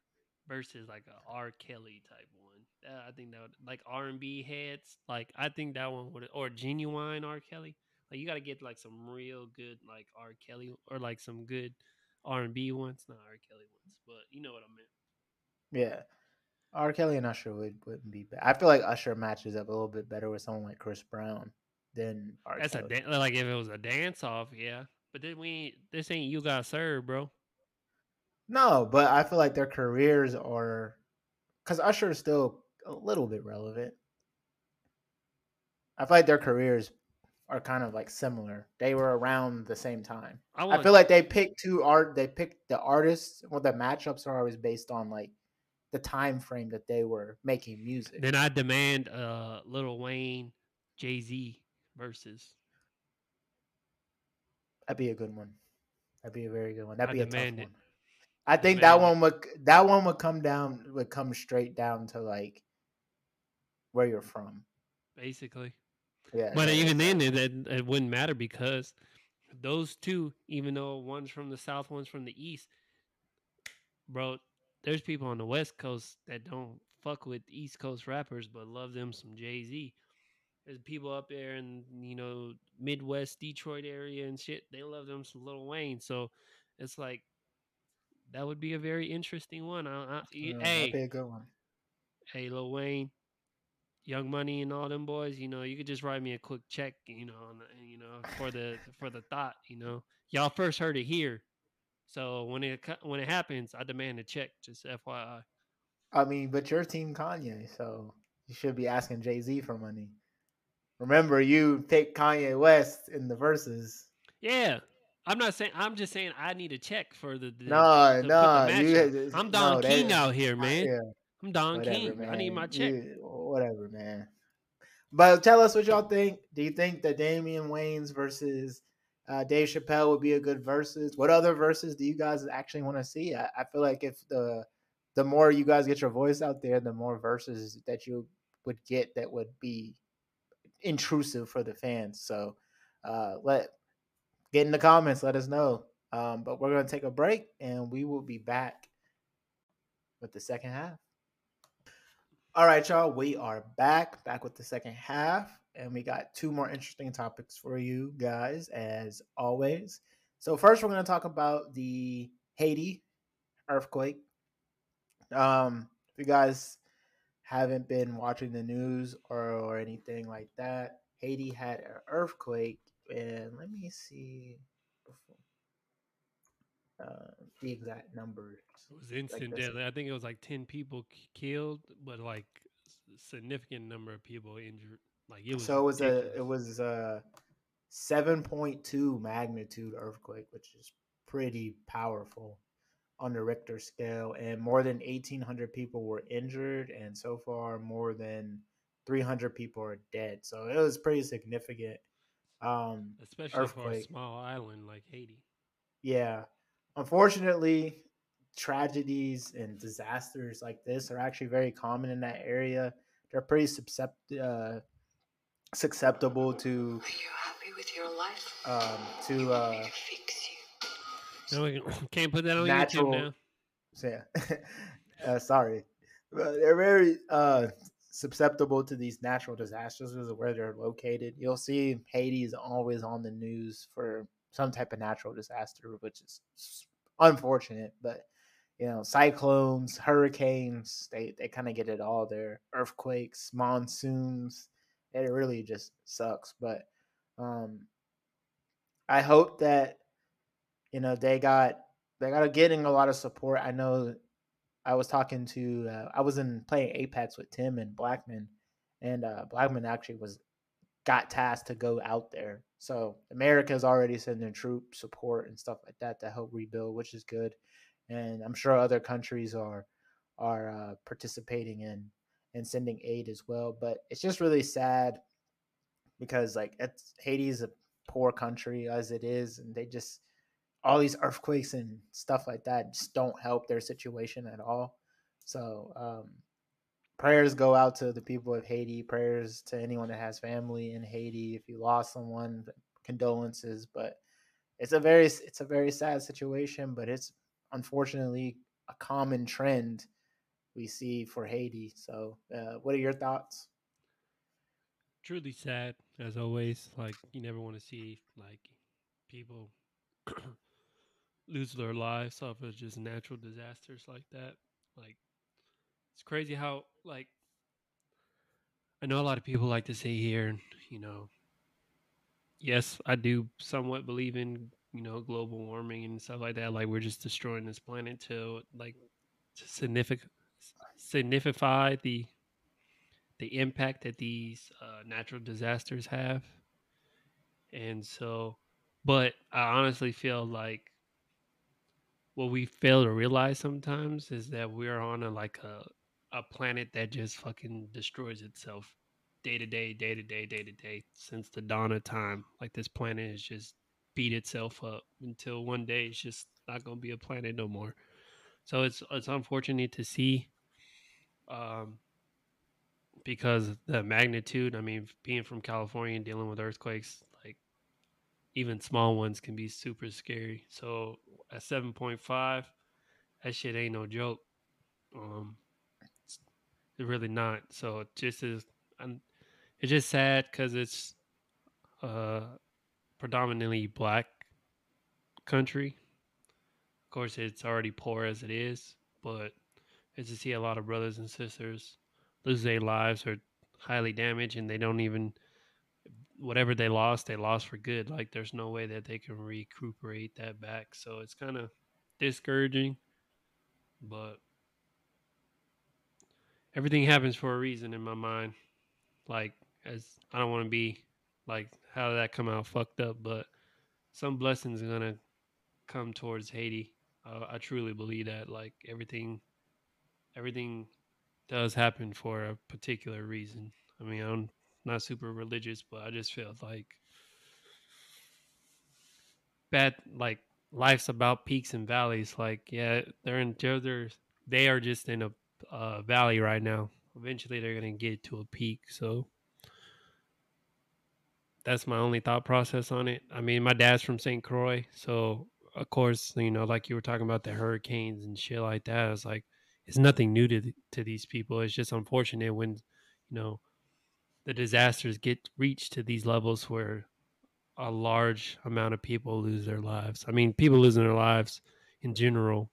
versus like a R. Kelly type one. Uh, I think that would like R and B heads. Like I think that one would or genuine R. Kelly. Like you got to get like some real good like R. Kelly or like some good R and B ones, not R. Kelly ones, but you know what I meant. Yeah. R. Kelly and Usher would, wouldn't be bad. I feel like Usher matches up a little bit better with someone like Chris Brown than R. That's a Kelly. dan- like if it was a dance off, yeah. But then we this ain't you got served, bro. No, but I feel like their careers are because Usher is still a little bit relevant. I feel like their careers are kind of like similar. They were around the same time. I, I feel like they pick two art. They pick the artists. Well, the matchups are always based on like the time frame that they were making music. then I demand uh Lil Wayne, Jay Z versus. That'd be a good one. That'd be a very good one. That'd I be a tough it. one. I think that Demand it. one would that one would come down would come straight down to like where you're from. basically. Yeah. But even then, it, it, wouldn't matter because those two, even though one's from the south, one's from the east, bro. There's people on the west coast that don't fuck with east coast rappers, but love them some Jay Z. There's people up there in you know Midwest Detroit area and shit. They love them some Lil Wayne. So it's like that would be a very interesting one. I, I, Yeah, hey, that'd be a good one. hey, Lil Wayne, Young Money, and all them boys, you know, you could just write me a quick check, you know, on the, you know, for the for the thought, you know, y'all first heard it here, so when it when it happens, I demand a check. Just FYI. I mean, but you're Team Kanye, so you should be asking Jay Z for money. Remember, you take Kanye West in the verses. Yeah, I'm not saying. I'm just saying I need a check for the. the No, the no, match you. I'm Don no, King out here, man. Yeah, I'm Don whatever, King. man. I need my check. You- whatever, man. But tell us what y'all think. Do you think that Damian Wayans versus uh, Dave Chappelle would be a good versus? What other verses do you guys actually want to see? I, I feel like if the the more you guys get your voice out there, the more verses that you would get that would be intrusive for the fans. So uh, let get in the comments. Let us know. Um, but we're to take a break, and we will be back with the second half. All right, y'all. We are back, back with the second half, and we got two more interesting topics for you guys, as always. So first, we're going to talk about the Haiti earthquake. Um, if you guys haven't been watching the news or, or anything like that, Haiti had an earthquake, and let me see uh, the exact number. It was instant death. I think it was like ten people k- killed, but like significant number of people injured. Like it was. so it was a it was a seven point two magnitude earthquake, which is pretty powerful on the Richter scale, and more than eighteen hundred people were injured, and so far more than three hundred people are dead. So it was pretty significant. Um, especially for a small island like Haiti. yeah, unfortunately, tragedies and disasters like this are actually very common in that area. They're pretty suscept- uh, susceptible to Are you happy with your life? um, You to want me uh, to fix you? No, we can- can't put that on Natural- YouTube now. so yeah, uh, sorry, But they're very uh, susceptible to these natural disasters because of where they're located. You'll see Haiti is always on the news for some type of natural disaster, which is unfortunate. But you know, cyclones, hurricanes, they they kind of get it all there. Earthquakes, monsoons, it really just sucks. But um, I hope that you know they got they got getting a lot of support. I know I was talking to uh, I was in playing Apex with Tim and Blackman, and uh, Blackman actually was got tasked to go out there. So America's already sending troop support and stuff like that to help rebuild, which is good. And I'm sure other countries are are uh, participating in and sending aid as well. But it's just really sad because like it's Haiti's a poor country as it is, and they just all these earthquakes and stuff like that just don't help their situation at all. So um, prayers go out to the people of Haiti. Prayers to anyone that has family in Haiti. If you lost someone, condolences. But it's a very it's a very sad situation. But it's unfortunately a common trend we see for Haiti. So, uh, what are your thoughts? Truly sad, as always. Like you never want to see like people lose their lives off of just natural disasters like that. Like it's crazy how like I know a lot of people like to say here, you know, yes, I do somewhat believe in, you know, global warming and stuff like that. Like we're just destroying this planet to like to significant signify the the impact that these uh, natural disasters have. And so, but I honestly feel like what we fail to realize sometimes is that we're on a like a a planet that just fucking destroys itself day to day, day to day, day to day since the dawn of time. Like this planet has just beat itself up until one day it's just not gonna be a planet no more. So it's it's unfortunate to see, um, because the magnitude. I mean, being from California and dealing with earthquakes, like even small ones can be super scary. So at seven point five, that shit ain't no joke. Um, really not. So just is. I'm, it's just sad because it's uh predominantly black country. Of course, it's already poor as it is, but it's to see a lot of brothers and sisters lose their lives or highly damaged, and they don't even whatever they lost, they lost for good. Like there's no way that they can recuperate that back. So it's kind of discouraging, but everything happens for a reason in my mind. Like as I don't want to be like how did that come out fucked up, but some blessings are gonna come towards Haiti. I truly believe that. Like everything, everything does happen for a particular reason. I mean, I'm not super religious, but I just feel like bad. Like life's about peaks and valleys. Like yeah, they're in they're they are just in a uh, valley right now. Eventually, they're gonna get to a peak. So that's my only thought process on it. I mean, my dad's from St. Croix, so of course, you know, like you were talking about the hurricanes and shit like that. It's like it's nothing new to to these people. It's just unfortunate when you know the disasters get reached to these levels where a large amount of people lose their lives. I mean, people losing their lives in general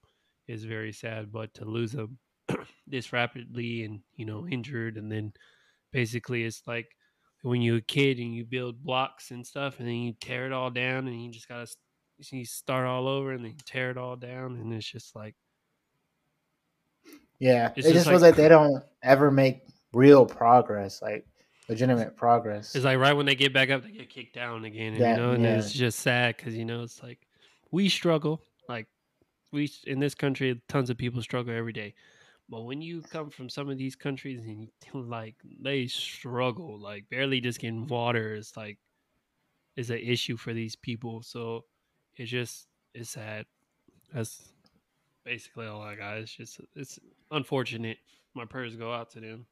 is very sad, but to lose them this rapidly and you know injured, and then basically it's like when you're a kid and you build blocks and stuff, and then you tear it all down, and you just gotta you start all over, and then tear it all down, and it's just like yeah, it just, feels like, like they don't ever make real progress, like legitimate progress. It's like right when they get back up, they get kicked down again, and, that, you know, and yeah. it's just sad because you know it's like we struggle, like we in this country, tons of people struggle every day. But when you come from some of these countries and like they struggle, like barely just getting water is like is an issue for these people. So it's just it's sad. That's basically all I got. It's just it's unfortunate. My prayers go out to them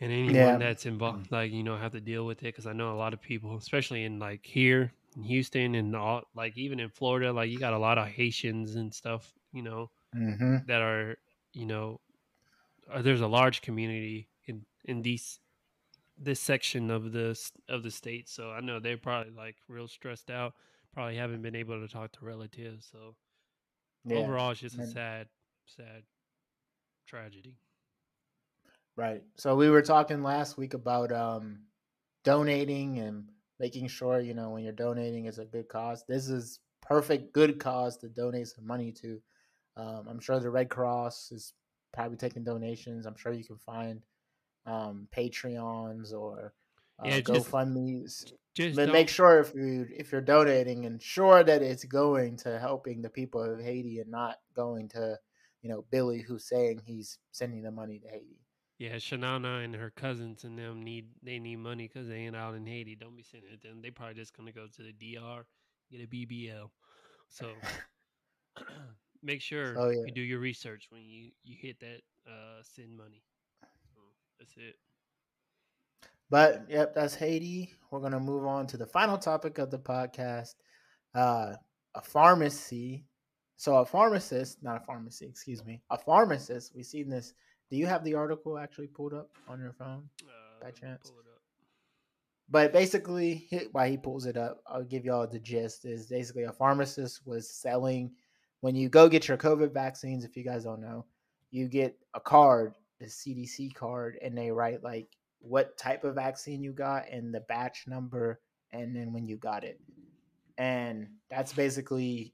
and anyone yeah. that's involved, like you know, have to deal with it because I know a lot of people, especially in like here in Houston and all, like even in Florida, like you got a lot of Haitians and stuff, you know, mm-hmm. that are you know, uh, there's a large community in in these this section of the of the state. So I know they're probably like real stressed out. Probably haven't been able to talk to relatives. So yeah. overall, it's just a sad, sad tragedy. Right. So we were talking last week about um, donating and making sure you know when you're donating is a good cause. This is perfect good cause to donate some money to. Um, I'm sure the Red Cross is probably taking donations. I'm sure you can find um, Patreons or uh, yeah, GoFundmes. Just but make sure if you if you're donating, ensure that it's going to helping the people of Haiti and not going to you know Billy who's saying he's sending the money to Haiti. Yeah, Shanana and her cousins and them need they need money because they ain't out in Haiti. Don't be sending it to them. They probably just gonna go to the DR get a BBL. So make sure So, yeah. you do your research when you you hit that uh send money. So that's it. But yep, that's Haiti. We're gonna move on to the final topic of the podcast. Uh, a pharmacy. So a pharmacist, not a pharmacy, excuse me, a pharmacist. We've seen this. Do you have the article actually pulled up on your phone? Uh, By chance? pull it up. But basically, why he pulls it up, I'll give y'all the gist. Is basically a pharmacist was selling when you go get your COVID vaccines. If you guys don't know, you get a card, the CDC card, and they write like what type of vaccine you got and the batch number, and then when you got it. And that's basically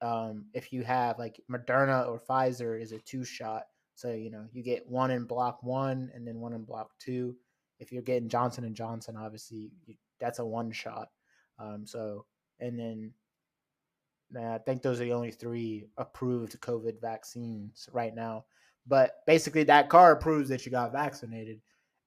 um, if you have like Moderna or Pfizer is a two shot. So you know you get one in block one and then one in block two if you're getting Johnson and Johnson, obviously you, that's a one shot. Um, so and then I think those are the only three approved COVID vaccines right now. But basically, that card proves that you got vaccinated.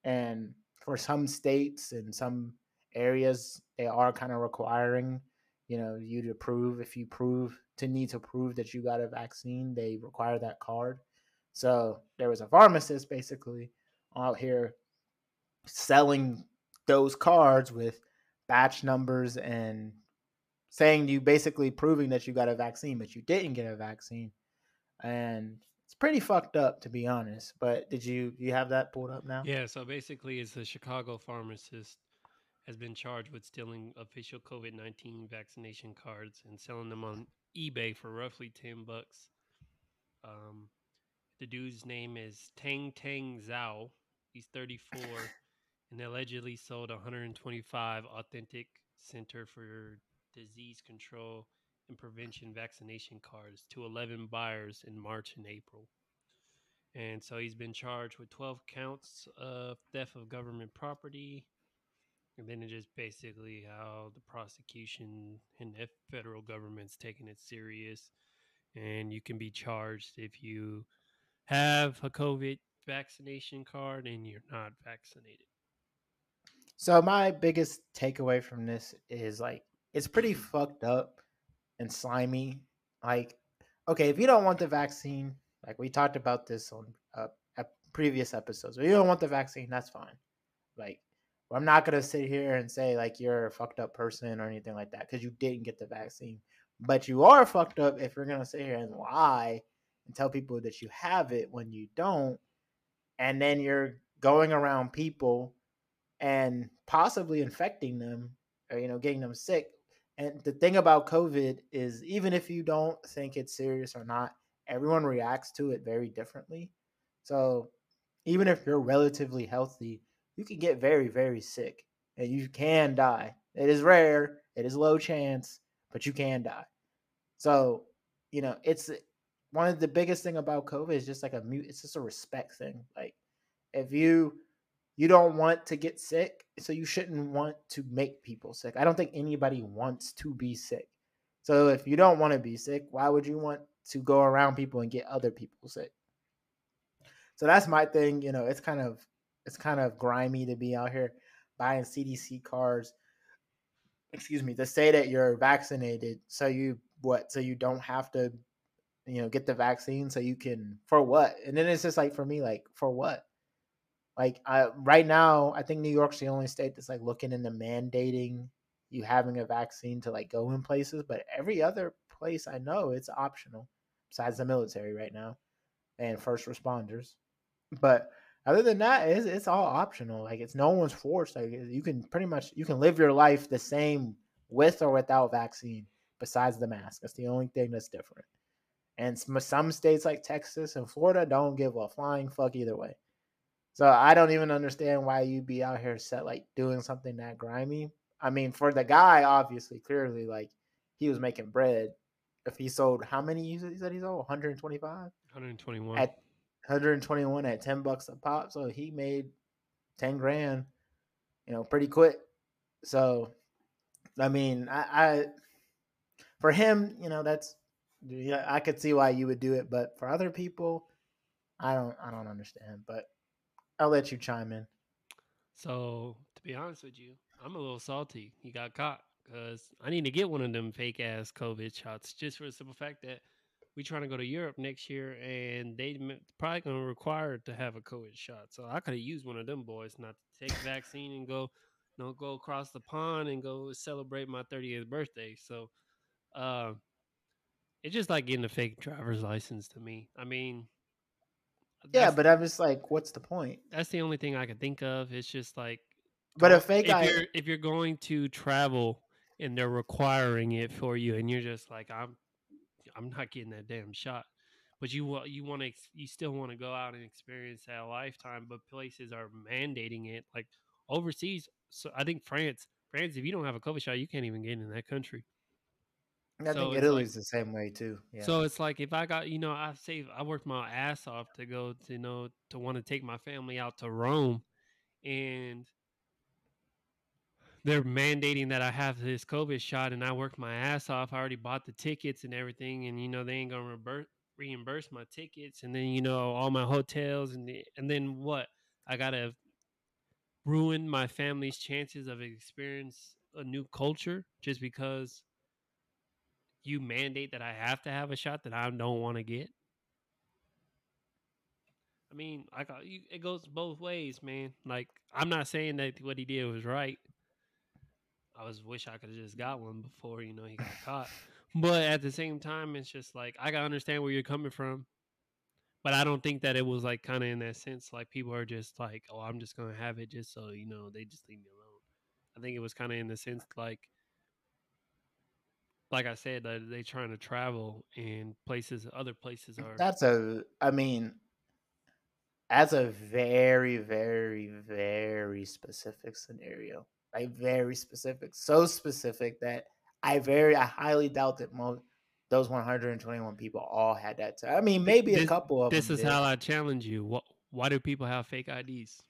And for some states and some areas, they are kind of requiring, you know, you to prove if you prove to need to prove that you got a vaccine, they require that card. So there was a pharmacist basically out here selling those cards with batch numbers and saying you basically proving that you got a vaccine, but you didn't get a vaccine. And it's pretty fucked up to be honest. But did you you have that pulled up now? Yeah, so basically, it's a Chicago pharmacist has been charged with stealing official COVID nineteen vaccination cards and selling them on eBay for roughly ten bucks. Um, the dude's name is Tang Tang Zhao. He's thirty four, and allegedly sold 125 authentic Center for Disease Control and Prevention vaccination cards to 11 buyers in March and April. And so he's been charged with 12 counts of theft of government property. And then it just basically how the prosecution and the federal government's taking it serious. And you can be charged if you have a COVID vaccination card and you're not vaccinated. So my biggest takeaway from this is like it's pretty fucked up and slimy. Like, okay, if you don't want the vaccine, like we talked about this on uh, previous episodes, if you don't want the vaccine, that's fine. Like, I'm not gonna sit here and say like you're a fucked up person or anything like that because you didn't get the vaccine. But you are fucked up if you're gonna sit here and lie and tell people that you have it when you don't, and then you're going around people and possibly infecting them or you know getting them sick and the thing about covid is even if you don't think it's serious or not everyone reacts to it very differently. So even if you're relatively healthy you can get very very sick and you can die. It is rare it is low chance but you can die. So you know it's one of the biggest thing about covid is just like a mute it's just a respect thing. Like if you you don't want to get sick, so you shouldn't want to make people sick. I don't think anybody wants to be sick. So if you don't want to be sick, why would you want to go around people and get other people sick? So that's my thing, you know, it's kind of it's kind of grimy to be out here buying CDC cards. Excuse me, to say that you're vaccinated so you what? So you don't have to you know, get the vaccine so you can for what? And then it's just like for me like for what? Like right now, I think New York's the only state that's like looking into mandating you having a vaccine to like go in places, but every other place I know it's optional besides the military right now and first responders. But other than that, it's, it's all optional. Like it's no one's forced. Like you can pretty much you can live your life the same with or without vaccine, besides the mask. That's the only thing that's different. And some states like Texas and Florida don't give a flying fuck either way. So I don't even understand why you'd be out here set like doing something that grimy. I mean, for the guy, obviously, clearly, like he was making bread. If he sold how many you said he sold 125 121. at 121 at 10 bucks a pop, so he made 10 grand, you know, pretty quick. So, I mean, I, I for him, you know, that's yeah, I could see why you would do it, but for other people, I don't, I don't understand. But I'll let you chime in. So, to be honest with you, I'm a little salty. He got caught because I need to get one of them fake ass COVID shots just for the simple fact that we trying to go to Europe next year and they probably gonna require to have a COVID shot. So I could have used one of them boys not to take vaccine and go, you know, go across the pond and go celebrate my 30th birthday. So, uh, it's just like getting a fake driver's license to me. I mean, Yeah, but I'm just like, what's the point? that's the only thing I can think of. It's just like But oh, a fake if you're if you're going to travel and they're requiring it for you and you're just like i'm i'm not getting that damn shot but you you want to you still want to go out and experience that lifetime but places are mandating it like overseas so i think france france if you don't have a covid shot you can't even get in that country I so think Italy's the same way too. Yeah. so it's like if I got, you know, I save, I worked my ass off to go to, you know, to want to take my family out to Rome, and they're mandating that I have this COVID shot, and I worked my ass off. I already bought the tickets and everything, and you know they ain't gonna reimburse reimburse my tickets, and then you know all my hotels, and the, and then what? I gotta ruin my family's chances of experience a new culture just because you mandate that I have to have a shot that I don't want to get. I mean, I got uh, you, it goes both ways, man. Like I'm not saying that what he did was right. I was wish I could have just got one before you know he got caught. But at the same time, it's just like I gotta understand where you're coming from. But I don't think that it was like kind of in that sense. Like people are just like, oh, I'm just gonna have it just so you know they just leave me alone. I think it was kind of in the sense like like I said, they trying to travel and places, other places are. That's a, I mean, that's a very, very, very specific scenario. Like very specific, so specific that I very, I highly doubt that most those 121 people all had that. T- I mean, maybe a couple of this is did how I challenge you. What? Why do people have fake IDs?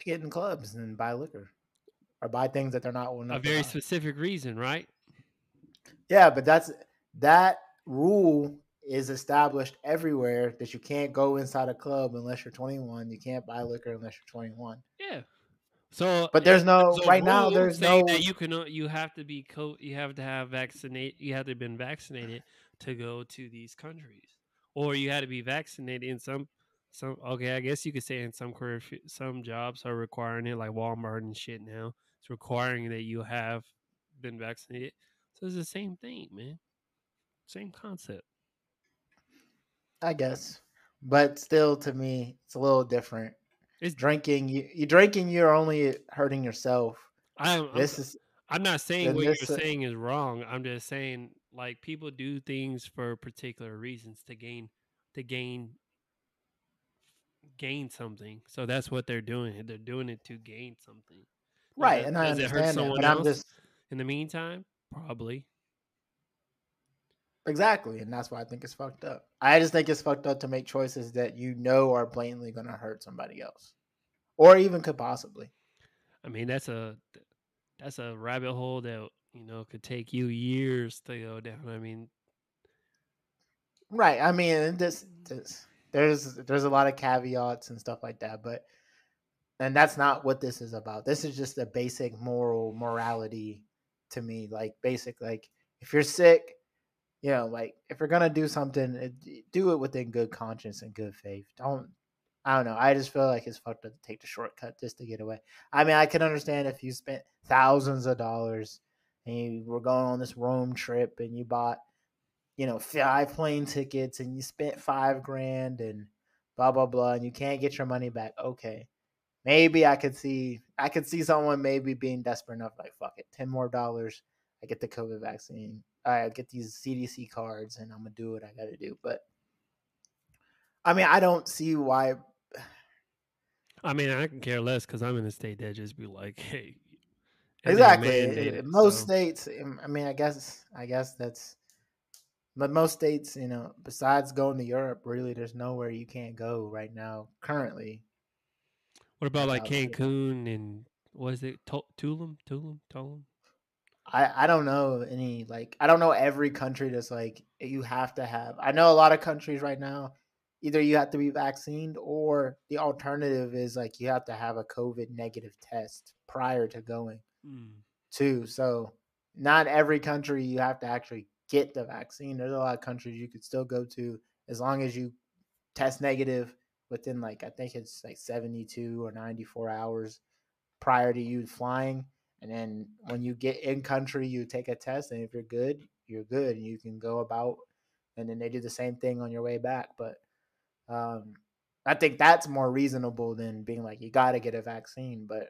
to get in clubs and buy liquor or buy things that they're not A very specific reason, right? Yeah, but that's that rule is established everywhere that you can't go inside a club unless you're 21. You can't buy liquor unless you're 21. Yeah. So, But there's no a right now. There's no that you can. You have to be co. You have to have vaccinate. You have to have been vaccinated to go to these countries, or you had to be vaccinated in some. Some okay, I guess you could say in some career, some jobs are requiring it, like Walmart and shit. Now it's requiring that you have been vaccinated. So it's the same thing, man. Same concept. I guess, but still, to me, it's a little different. It's Drinking, you, you drinking, you're only hurting yourself. I'm, I'm This is I'm not saying what you're uh, saying is wrong. I'm just saying like people do things for particular reasons to gain to gain gain something. So that's what they're doing. They're doing it to gain something. Right, and I does it hurt understand that, but I'm just In the meantime, probably. exactly, and that's why I think it's fucked up. I just think it's fucked up to make choices that you know are blatantly going to hurt somebody else, or even could possibly. I mean, that's a that's a rabbit hole that you know could take you years to go down. I mean, Right. I mean, this, this there's there's a lot of caveats and stuff like that, but and that's not what this is about. This is just a basic moral morality to me. Like basic, like if you're sick, you know, like if you're gonna do something, do it within good conscience and good faith. Don't. I don't know. I just feel like it's fucked up to take the shortcut just to get away. I mean, I can understand if you spent thousands of dollars and you were going on this Rome trip and you bought you know, five plane tickets and you spent five grand and blah blah blah and you can't get your money back. Okay. Maybe I could see I could see someone maybe being desperate enough, like fuck it, ten more dollars. I get the COVID vaccine. I get these CDC cards and I'm gonna do what I gotta do. But I mean, I don't see why I mean, I can care less because I'm in a state that just be like, hey, exactly most so- states. um, I mean, I guess I guess that's but most states, you know, besides going to Europe, really, there's nowhere you can't go right now currently. What about like. Cancun and what is it? Tu- Tulum, Tulum, Tulum. I I don't know any like I don't know every country that's like you have to have. I know a lot of countries right now either you have to be vaccinated or the alternative is like you have to have a COVID negative test prior to going Mm. too. So not every country you have to actually get the vaccine. There's a lot of countries you could still go to as long as you test negative within like I think it's like 72 or 94 hours prior to you flying. And then when you get in country, you take a test, and if you're good, you're good, and you can go about. And then they do the same thing on your way back. But um, I think that's more reasonable than being like you got to get a vaccine. But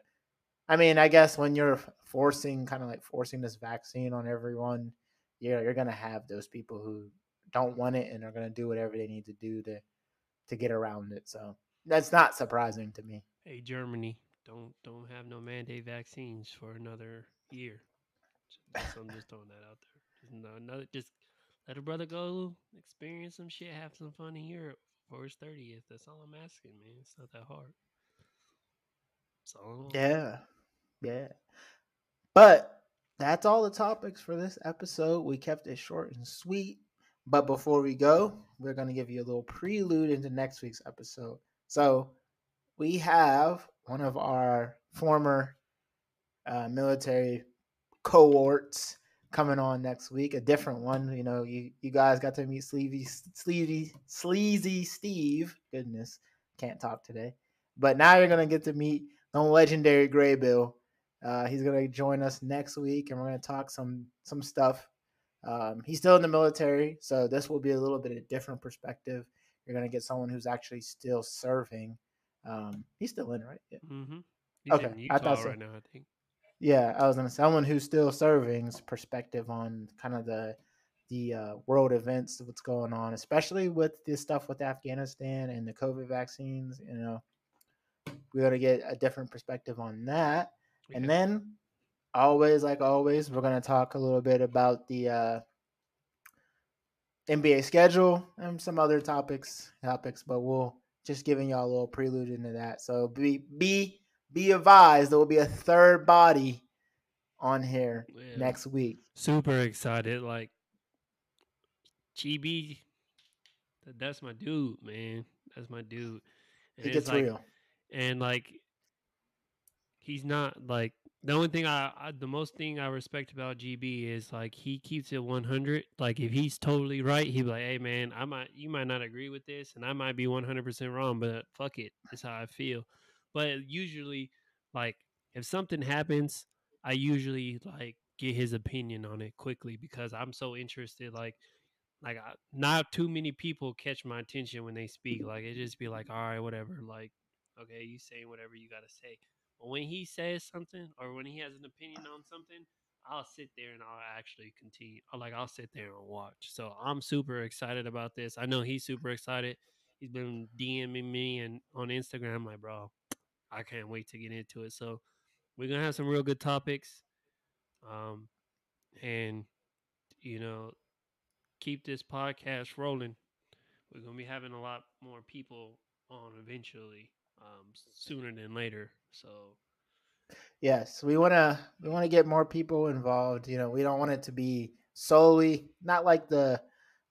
I mean, I guess when you're forcing, kind of like forcing this vaccine on everyone, yeah, you're gonna have those people who don't want it and are gonna do whatever they need to do to to get around it. So that's not surprising to me. Hey, Germany, don't don't have no mandate vaccines for another year. Just, I'm just throwing that out there. Just no, another, just let a brother go experience some shit, have some fun in Europe for his thirtieth. That's all I'm asking, man. It's not that hard. That's all. I want. Yeah. Yeah. But that's all the topics for this episode. We kept it short and sweet. But before we go, we're going to give you a little prelude into next week's episode. So we have one of our former uh, military cohorts coming on next week, a different one. You know, you, you guys got to meet Sleazy, Sleazy, Sleazy Steve. Goodness, can't talk today. But now you're going to get to meet the legendary Graybill. Uh, he's going to join us next week, and we're going to talk some some stuff. Um, he's still in the military, so this will be a little bit of a different perspective. You're going to get someone who's actually still serving. Um, he's still in, right? Yeah. Mm-hmm. He's Okay, in I thought so. right now. I think. Yeah, I was gonna say someone who's still serving's perspective on kind of the the uh, world events, what's going on, especially with this stuff with Afghanistan and the COVID vaccines. You know, we're gonna get a different perspective on that, and then always, like always, we're gonna talk a little bit about the uh, NBA schedule and some other topics topics, but we'll just giving y'all a little prelude into that. So be be be advised there will be a third body on here Yeah. next week. super excited. Like GB. that's my dude, man. That's my dude. And It gets like, real. and like, he's not like the only thing I, I the most thing I respect about GB is like he keeps it one hundred. Like if he's totally right, he'd be like, "Hey man, I might you might not agree with this, and I might be one hundred percent wrong, but fuck it, that's how I feel." But usually, like if something happens, I usually like get his opinion on it quickly because I'm so interested. Like, like I, not too many people catch my attention when they speak. Like it just be like, all right, whatever. Like, okay, you saying whatever you gotta say. When he says something or when he has an opinion on something, I'll sit there and I'll actually continue. Like I'll sit there and watch. So I'm super excited about this. I know he's super excited. He's been DMing me and on Instagram, like, bro, I can't wait to get into it. So we're gonna have some real good topics. Um, and you know, keep this podcast rolling. We're gonna be having a lot more people on eventually, um, sooner than later. So Yes, we want to we want to get more people involved. You know, we don't want it to be solely not like the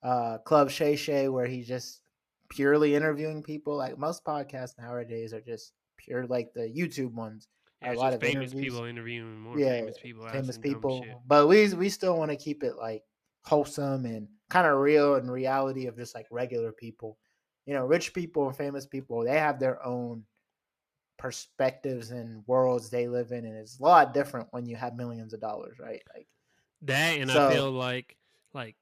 uh, Club Shay Shay where he's just purely interviewing people. Like most podcasts nowadays are just pure like the YouTube ones. yeah, A lot of famous interviews. people interviewing more Yeah, famous people. famous people. But we we still want to keep it like wholesome and kind of real and reality of just like regular people. You know, rich people and famous people, they have their own perspectives and worlds they live in and it's a lot different when you have millions of dollars, right? Like That and So- I feel like like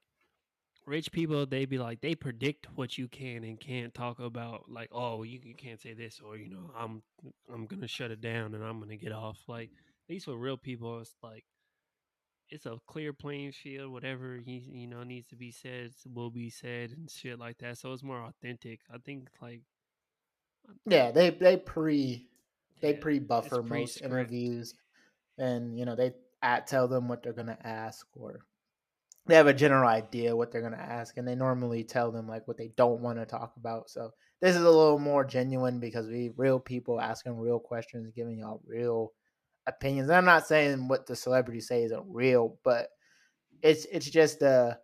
rich people they be like they predict what you can and can't talk about like oh you, you can't say this or you know I'm I'm gonna shut it down and I'm gonna get off like at least with real people it's like it's a clear playing field whatever you, you know needs to be said will be said and shit like that so it's more authentic I think like uh, yeah, they they pre they yeah, pre buffer most interviews and you know they at tell them what they're gonna ask or they have a general idea what they're gonna ask and they normally tell them like what they don't want to talk about so this is a little more genuine because we real people asking real questions giving y'all real opinions i'm not saying what the celebrities say isn't real but it's it's just a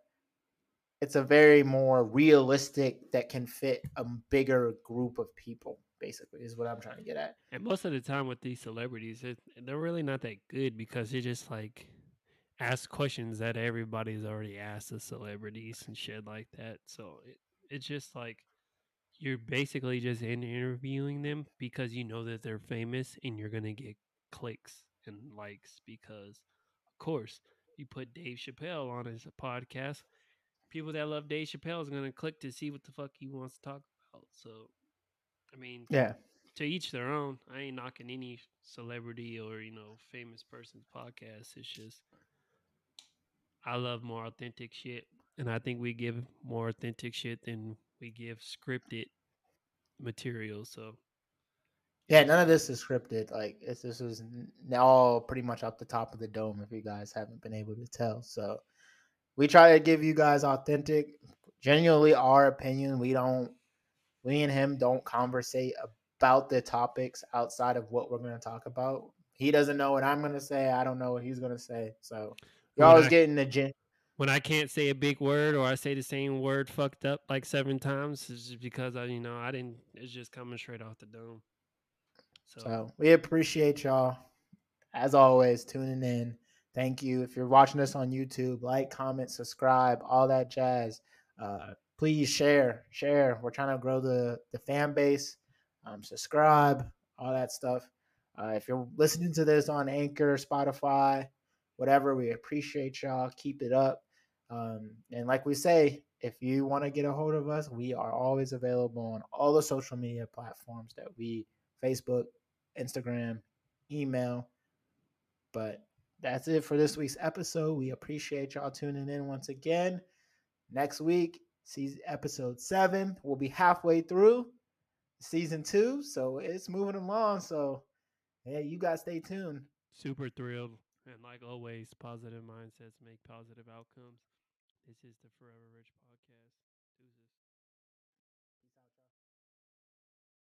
it's a very more realistic that can fit a bigger group of people basically is what i'm trying to get at And most of the time with these celebrities, it, they're really not that good because they're just like, ask questions that everybody's already asked the celebrities and shit like that. So it, it's just like you're basically just interviewing them because you know that they're famous and you're gonna get clicks and likes because of course you put Dave Chappelle on his podcast, people that love Dave Chappelle is gonna click to see what the fuck he wants to talk about. So I mean Yeah. to each their own. I ain't knocking any celebrity or you know famous person's podcast. It's just I love more authentic shit, and I think we give more authentic shit than we give scripted material. So Yeah, none of this is scripted. Like it's, this is n- all pretty much up the top of the dome. If you guys haven't been able to tell, so we try to give you guys authentic, genuinely our opinion. We don't, we and him don't conversate about the topics outside of what we're going to talk about. He doesn't know what I'm going to say. I don't know what he's going to say. So you're always I- getting the gen. when I can't say a big word or I say the same word fucked up like seven times, it's just because I you know I didn't. It's just coming straight off the dome. So, So we appreciate y'all. As always, tuning in. Thank you. If you're watching us on YouTube, like, comment, subscribe, all that jazz. Uh, please share, share. We're trying to grow the the fan base. Um, subscribe, all that stuff. Uh, if you're listening to this on Anchor, Spotify, whatever, we appreciate y'all. Keep it up. Um, and like we say, if you want to get a hold of us, we are always available on all the social media platforms that we Facebook, Instagram, email. But that's it for this week's episode. We appreciate y'all tuning in once again. Next week, season episode seven. We'll be halfway through season two, so it's moving along. So, yeah, you guys stay tuned. super thrilled, and like always, positive mindsets make positive outcomes. This is the Forever Rich podcast.